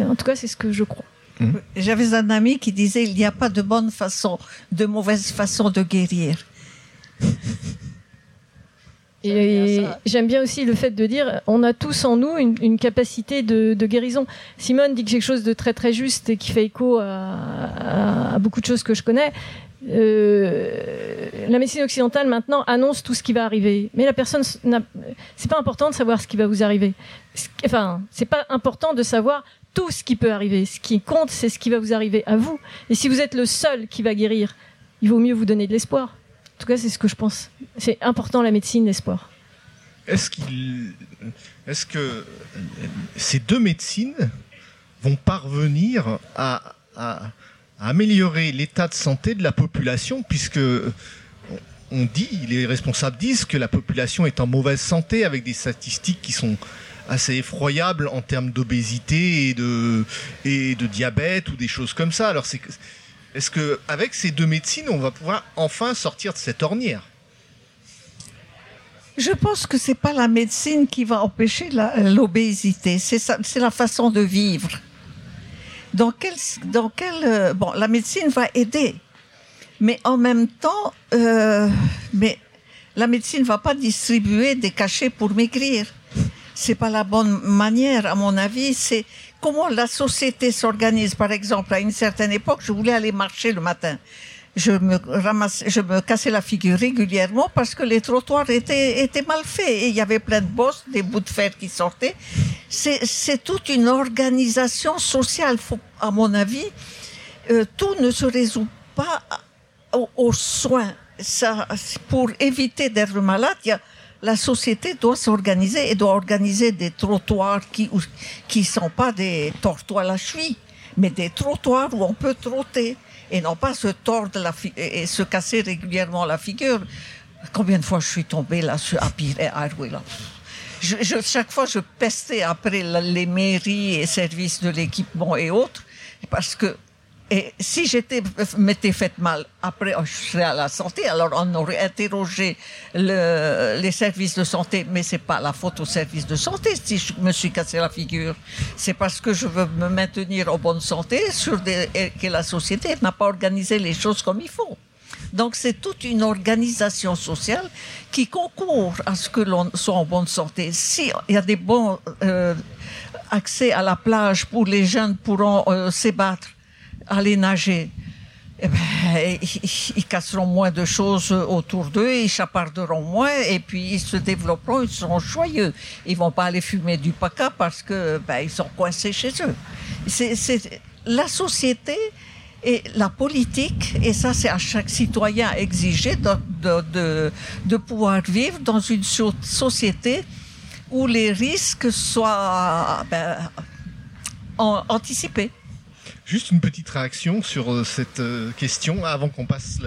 En tout cas, c'est ce que je crois. Mmh. J'avais un ami qui disait il n'y a pas de bonne façon, de mauvaise façon de guérir. <laughs> Et j'aime bien aussi le fait de dire on a tous en nous une, capacité de, guérison. Simone dit quelque chose de très très juste et qui fait écho à, beaucoup de choses que je connais. Euh, la médecine occidentale maintenant annonce tout ce qui va arriver, mais la personne c'est pas important de savoir ce qui va vous arriver. Enfin, c'est pas important de savoir tout ce qui peut arriver. Ce qui compte, c'est ce qui va vous arriver à vous. Et si vous êtes le seul qui va guérir, il vaut mieux vous donner de l'espoir. En tout cas, c'est ce que je pense. C'est important la médecine, l'espoir. Est-ce qu'il, est-ce que ces deux médecines vont parvenir à, améliorer l'état de santé de la population, puisque on dit, les responsables disent que la population est en mauvaise santé avec des statistiques qui sont assez effroyables en termes d'obésité et de, diabète ou des choses comme ça. Est-ce que avec ces deux médecines, on va pouvoir enfin sortir de cette ornière? Je pense que c'est pas la médecine qui va empêcher l'obésité, c'est la façon de vivre. Dans dans quel, euh, bon, la médecine va aider, mais en même temps, euh, mais la médecine va pas distribuer des cachets pour maigrir. C'est pas la bonne manière, à mon avis. C'est comment la société s'organise. Par exemple, à une certaine époque, je voulais aller marcher le matin. Je me, cassais la figure régulièrement parce que les trottoirs étaient, mal faits et il y avait plein de bosses, des bouts de fer qui sortaient. C'est toute une organisation sociale. Faut, à mon avis, euh, tout ne se résout pas aux, soins, pour éviter d'être malade, la société doit s'organiser et doit organiser des trottoirs qui qui sont pas des trottoirs à la cheville, mais des trottoirs où on peut trotter et non pas se tordre la et se casser régulièrement la figure. Combien de fois je suis tombée là, à Pire, à là je, chaque fois, je pestais après les mairies et services de l'équipement et autres, parce que et si j'étais m'étais fait mal, après je serais à la santé, alors on aurait interrogé le, les services de santé, mais c'est pas la faute aux services de santé si je me suis cassé la figure. C'est parce que je veux me maintenir en bonne santé, sur des, et que la société n'a pas organisé les choses comme il faut. Donc c'est toute une organisation sociale qui concourt à ce que l'on soit en bonne santé. S'il y a des bons euh, accès à la plage pour les jeunes pourront euh, s'ébattre, aller nager, eh ben, ils, casseront moins de choses autour d'eux, ils chaparderont moins et puis ils se développeront, ils seront joyeux. Ils vont pas aller fumer du paca parce que ben, ils sont coincés chez eux. C'est la société et la politique, et ça c'est à chaque citoyen exigé de, de, de, pouvoir vivre dans une société où les risques soient ben, anticipés. Juste une petite réaction sur euh, cette euh, question avant qu'on passe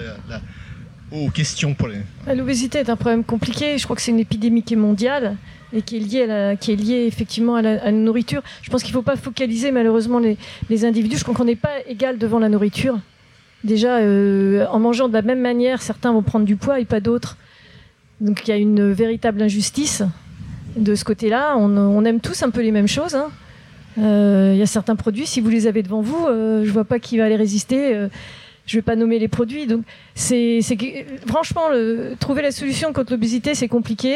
aux questions pour les. L'obésité est un problème compliqué. Je crois que c'est une épidémie qui est mondiale et qui est liée, qui est liée effectivement à la, nourriture. Je pense qu'il ne faut pas focaliser malheureusement les, individus. Je crois qu'on n'est pas égal devant la nourriture. Déjà, euh, en mangeant de la même manière, certains vont prendre du poids et pas d'autres. Donc il y a une véritable injustice de ce côté-là. On, on, aime tous un peu les mêmes choses. Hein. Euh, il y a certains produits, si vous les avez devant vous, euh, je vois pas qui va les résister. Euh, je vais pas nommer les produits. Donc c'est franchement trouver la solution contre l'obésité, c'est compliqué.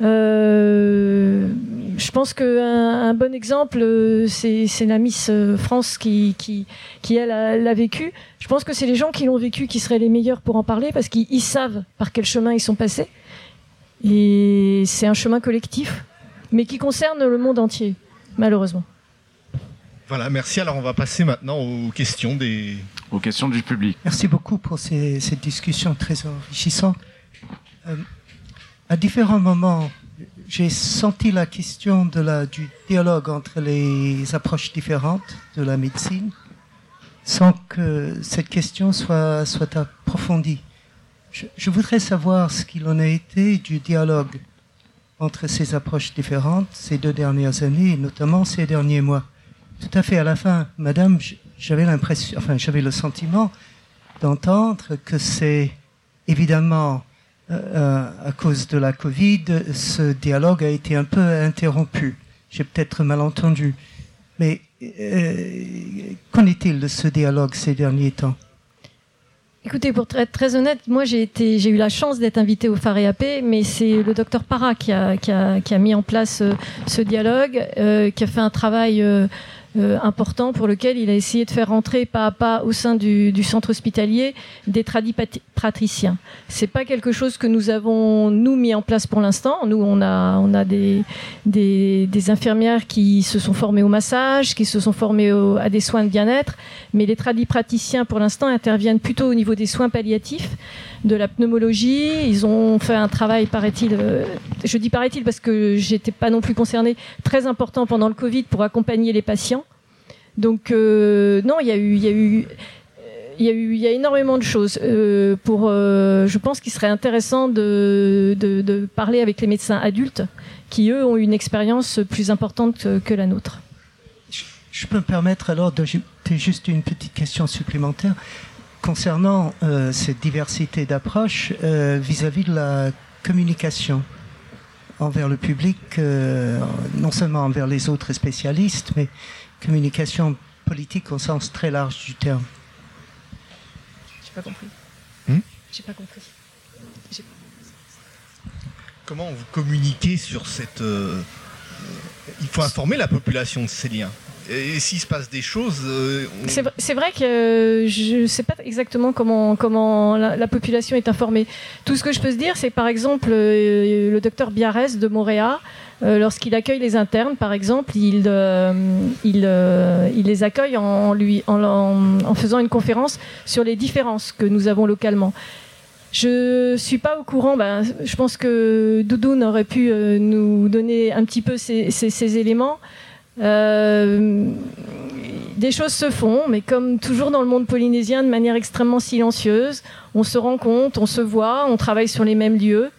Euh, je pense qu'un un bon exemple, euh, c'est la Miss euh, France qui, qui, qui elle, l'a vécu. Je pense que c'est les gens qui l'ont vécu qui seraient les meilleurs pour en parler parce qu'ils savent par quel chemin ils sont passés. Et c'est un chemin collectif, mais qui concerne le monde entier, malheureusement. Voilà, merci. Alors on va passer maintenant aux questions des... Aux questions du public. Merci beaucoup pour ces, cette discussion très enrichissante à différents moments, j'ai senti la question de la, du dialogue entre les approches différentes de la médecine sans que cette question soit, soit approfondie. Je, je voudrais savoir ce qu'il en a été du dialogue entre ces approches différentes ces deux dernières années, et notamment ces derniers mois. Tout à fait à la fin, Madame, j'avais le sentiment d'entendre que c'est évidemment euh, à cause de la Covid, ce dialogue a été un peu interrompu. J'ai peut-être mal entendu. Mais euh, qu'en est-il de ce dialogue ces derniers temps? Écoutez, pour être très honnête, moi j'ai eu la chance d'être invité au FAREAP, mais c'est le docteur Para qui a, mis en place euh, ce dialogue, euh, qui a fait un travail euh, euh, important pour lequel il a essayé de faire rentrer pas à pas au sein du, centre hospitalier des tradipraticiens. C'est pas quelque chose que nous avons nous mis en place pour l'instant. Nous, on a on a des infirmières qui se sont formées au massage, qui se sont formées à des soins de bien-être, mais les tradipraticiens pour l'instant interviennent plutôt au niveau des soins palliatifs de la pneumologie. Ils ont fait un travail, paraît-il, euh, je dis paraît-il parce que j'étais pas non plus concernée, très important pendant le Covid pour accompagner les patients. Donc euh, non, il y a eu, il y a eu, il y a eu, il y a énormément de choses. Euh, pour, je pense qu'il serait intéressant de, de, parler avec les médecins adultes qui eux ont une expérience plus importante que, la nôtre. Je peux me permettre alors de juste une petite question supplémentaire concernant euh, cette diversité d'approches euh, vis-à-vis de la communication envers le public, euh, non seulement envers les autres spécialistes, mais communication politique au sens très large du terme. J'ai pas compris. Hmm J'ai pas compris. Comment vous communiquez sur cette... il faut informer la population de ces liens Et s'il se passe des choses. euh, C'est vrai- que euh, je ne sais pas exactement comment, la, la population est informée. Tout ce que je peux se dire, c'est par exemple euh, le docteur Biarès de Montréal, euh, lorsqu'il accueille les internes, par exemple, il, les accueille en, faisant une conférence sur les différences que nous avons localement. Je suis pas au courant. ben, je pense que Doudoune aurait pu nous donner un petit peu ces éléments. Euh, des choses se font, mais comme toujours dans le monde polynésien, de manière extrêmement silencieuse. On se rencontre, on se voit, on travaille sur les mêmes lieux.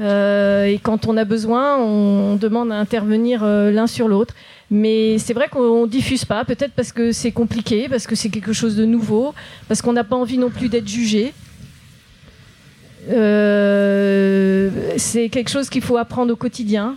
Euh, et quand on a besoin, on demande à intervenir euh, l'un sur l'autre. Mais c'est vrai qu'on diffuse pas, peut-être parce que c'est compliqué, parce que c'est quelque chose de nouveau, parce qu'on n'a pas envie non plus d'être jugé. C'est quelque chose qu'il faut apprendre au quotidien.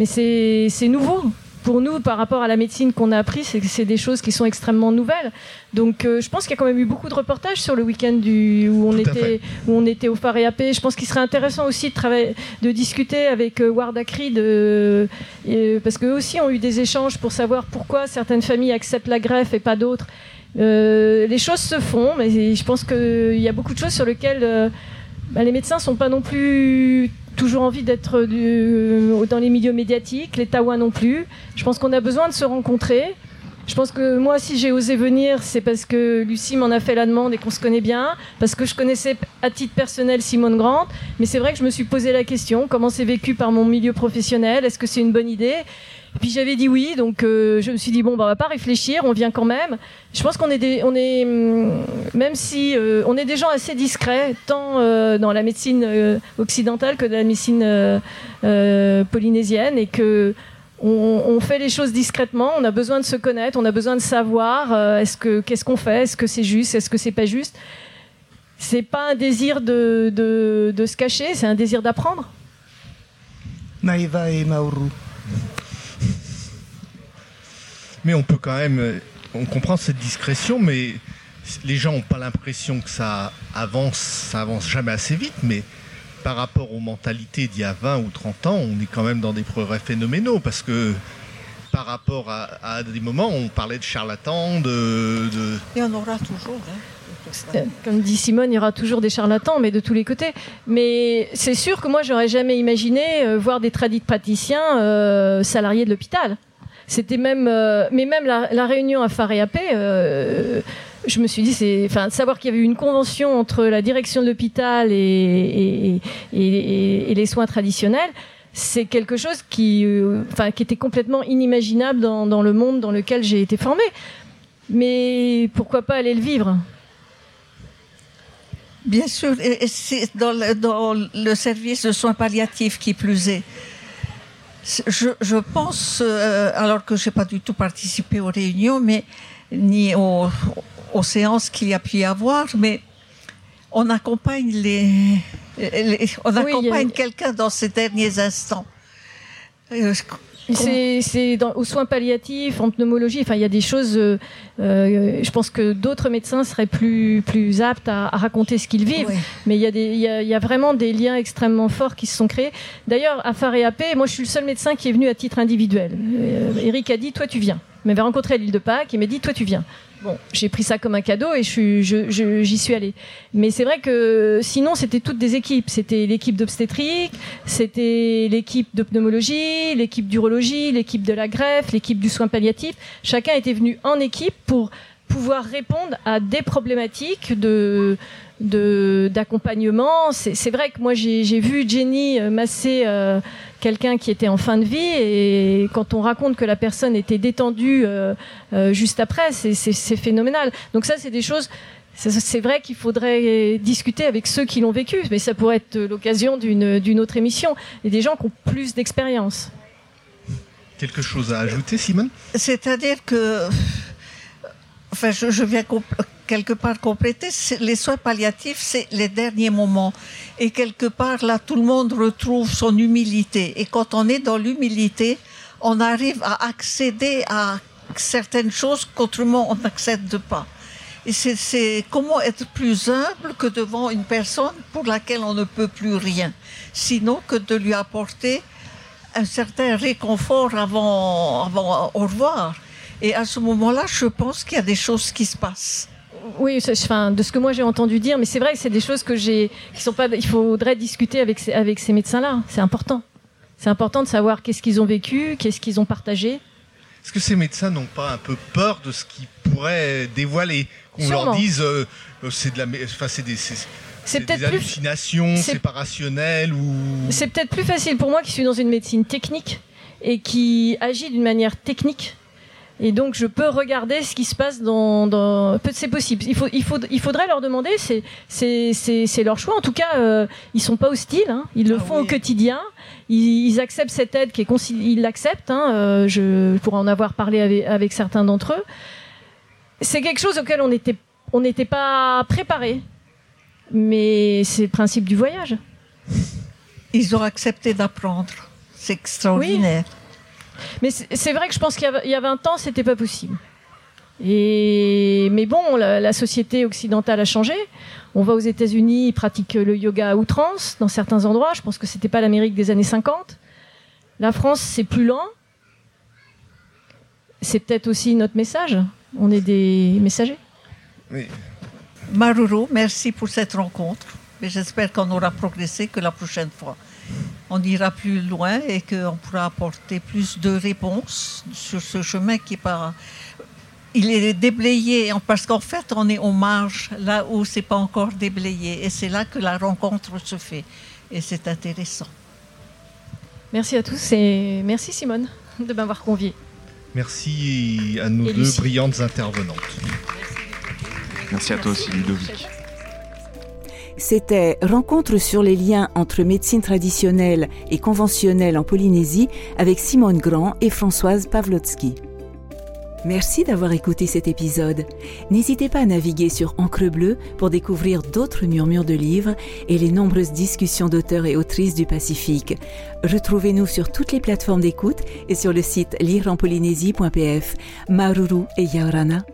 Mais c'est nouveau. Pour nous, par rapport à la médecine qu'on a appris, c'est c'est des choses qui sont extrêmement nouvelles. Donc, euh, je pense qu'il y a quand même eu beaucoup de reportages sur le week-end où, on était, fait. où on était au Phare et AP. Je pense qu'il serait intéressant aussi de, travailler, de discuter avec euh, Ward Akri, de, euh, parce qu'eux aussi ont eu des échanges pour savoir pourquoi certaines familles acceptent la greffe et pas d'autres. Euh, les choses se font, mais je pense qu'il y a beaucoup de choses sur lesquelles euh, bah, les médecins sont pas non plus toujours envie d'être du- dans les milieux médiatiques, les Tawa non plus. Je pense qu'on a besoin de se rencontrer. Je pense que moi, si j'ai osé venir, c'est parce que Lucie m'en a fait la demande et qu'on se connaît bien, parce que je connaissais à titre personnel Simone Grant, mais c'est vrai que je me suis posé la question, comment c'est vécu par mon milieu professionnel, est-ce que c'est une bonne idée? Et puis j'avais dit oui, donc euh, je me suis dit bon, bah, on va pas réfléchir, on vient quand même. Je pense qu'on est, des, on est, hum, même si euh, on est des gens assez discrets, tant euh, dans la médecine occidentale que dans la médecine polynésienne, et que on, on fait les choses discrètement. On a besoin de se connaître, on a besoin de savoir euh, est-ce que qu'est-ce qu'on fait, est-ce que c'est juste, est-ce que c'est pas juste. C'est pas un désir de, de, de se cacher, c'est un désir d'apprendre. Maïva et Mauru. Mais on peut quand même. On comprend cette discrétion, mais les gens n'ont pas l'impression que ça avance, ça avance jamais assez vite, mais par rapport aux mentalités d'il y a 20 ou 30 ans, on est quand même dans des progrès phénoménaux parce que par rapport à, à des moments, on parlait de charlatans, de, de- Il y en aura toujours. hein, de. Euh, Comme dit Simone, il y aura toujours des charlatans, mais de tous les côtés. Mais c'est sûr que moi, j'aurais jamais imaginé euh, voir des tradis praticiens euh, salariés de l'hôpital. C'était même, euh, mais même la, la réunion à euh, je me suis dit, c'est, savoir qu'il y avait eu une convention entre la direction de l'hôpital et, les soins traditionnels. C'est quelque chose qui, euh, était complètement inimaginable dans, le monde dans lequel j'ai été formée. Mais pourquoi pas aller le vivre? Bien sûr, et c'est dans le, le service de soins palliatifs qui plus est. Je, je pense, euh, alors que je n'ai pas du tout participé aux réunions, mais ni aux, aux séances qu'il y a pu y avoir, mais on accompagne les, les- on Oui, a- accompagne quelqu'un dans ces derniers instants. Euh, C'est aux soins palliatifs, en pneumologie. Enfin, il y a des choses. euh, euh, je pense que d'autres médecins seraient plus plus aptes à, à raconter ce qu'ils vivent. oui. Mais il y, a des, il, y a, il y a vraiment des liens extrêmement forts qui se sont créés. D'ailleurs, à Phare et AP, moi, je suis le seul médecin qui est venu à titre individuel. Euh, Eric a dit, toi, tu viens. Il m'avait rencontré à l'île de Pâques. Il m'a dit, toi, tu viens. Bon, j'ai pris ça comme un cadeau et j'y suis allée. Mais c'est vrai que sinon, c'était toutes des équipes. C'était l'équipe d'obstétrique, c'était l'équipe de pneumologie, l'équipe d'urologie, l'équipe de la greffe, l'équipe du soin palliatif. Chacun était venu en équipe pour pouvoir répondre à des problématiques de de- d'accompagnement. C'est c'est vrai que moi j'ai j'ai vu Jenny euh, masser euh, quelqu'un qui était en fin de vie et quand on raconte que la personne était détendue euh, euh, juste après, c'est- c'est c'est phénoménal. Donc ça c'est des choses. C'est vrai qu'il faudrait discuter avec ceux qui l'ont vécu, mais ça pourrait être l'occasion d'une d'une autre émission. Et des gens qui ont plus d'expérience. quelque chose à ajouter, Simone? C'est-à-dire que, enfin, je, je viens quelque part compléter, les soins palliatifs, c'est les derniers moments. Et quelque part, là, tout le monde retrouve son humilité. Et quand on est dans l'humilité, on arrive à accéder à certaines choses qu'autrement on n'accède pas. Et c'est comment être plus humble que devant une personne pour laquelle on ne peut plus rien, sinon que de lui apporter un certain réconfort avant, avant au revoir. Et à ce moment-là, je pense qu'il y a des choses qui se passent. Oui, enfin, de ce que moi j'ai entendu dire, mais c'est vrai que c'est des choses que j'ai, qui sont pas. Il faudrait discuter avec ces, avec ces médecins-là. C'est important. C'est important de savoir qu'est-ce qu'ils ont vécu, qu'est-ce qu'ils ont partagé. Est-ce que ces médecins n'ont pas un peu peur de ce qu'ils pourraient dévoiler? Qu'on leur dise, euh, euh, c'est de la, enfin, c'est des, c'est peut-être hallucinations séparationnelles ou. C'est peut-être plus facile pour moi qui suis dans une médecine technique et qui agit d'une manière technique et donc, je peux regarder ce qui se passe dans. dans... C'est possible. Il, faut, il, faut, il faudrait leur demander. C'est leur choix. En tout cas, euh, ils sont pas hostiles. Hein. Ils le ah font au quotidien. Ils, acceptent cette aide qui est Ils l'acceptent. Hein. Euh, je pourrais en avoir parlé avec, avec certains d'entre eux. C'est quelque chose auquel on n'était on n'était pas préparé. Mais c'est le principe du voyage. Ils ont accepté d'apprendre. C'est extraordinaire. Mais c'est vrai que je pense qu'il y, a 20 ans, c'était pas possible. Et, mais bon, la, société occidentale a changé. On va aux États-Unis, ils pratiquent le yoga à outrance dans certains endroits. Je pense que c'était pas l'Amérique des années 50. La France, c'est plus lent. C'est peut-être aussi notre message. On est des messagers. Oui. Maruru, merci pour cette rencontre. Mais j'espère qu'on aura progressé que la prochaine fois on ira plus loin et qu'on pourra apporter plus de réponses sur ce chemin qui est pas. Il est déblayé parce qu'en fait, on est en marge là où c'est pas encore déblayé et c'est là que la rencontre se fait et c'est intéressant. Merci à tous et merci Simone de m'avoir convié. Merci à nos deux brillantes intervenantes. Merci à toi aussi Ludovic. C'était Rencontre sur les liens entre médecine traditionnelle et conventionnelle en Polynésie avec Simone Grand et Françoise Pavlotsky. Merci d'avoir écouté cet épisode. N'hésitez pas à naviguer sur Encre Bleue pour découvrir d'autres murmures de livres et les nombreuses discussions d'auteurs et autrices du Pacifique. Retrouvez-nous sur toutes les plateformes d'écoute et sur le site lireenpolynésie.pf. Maruru et Yaorana.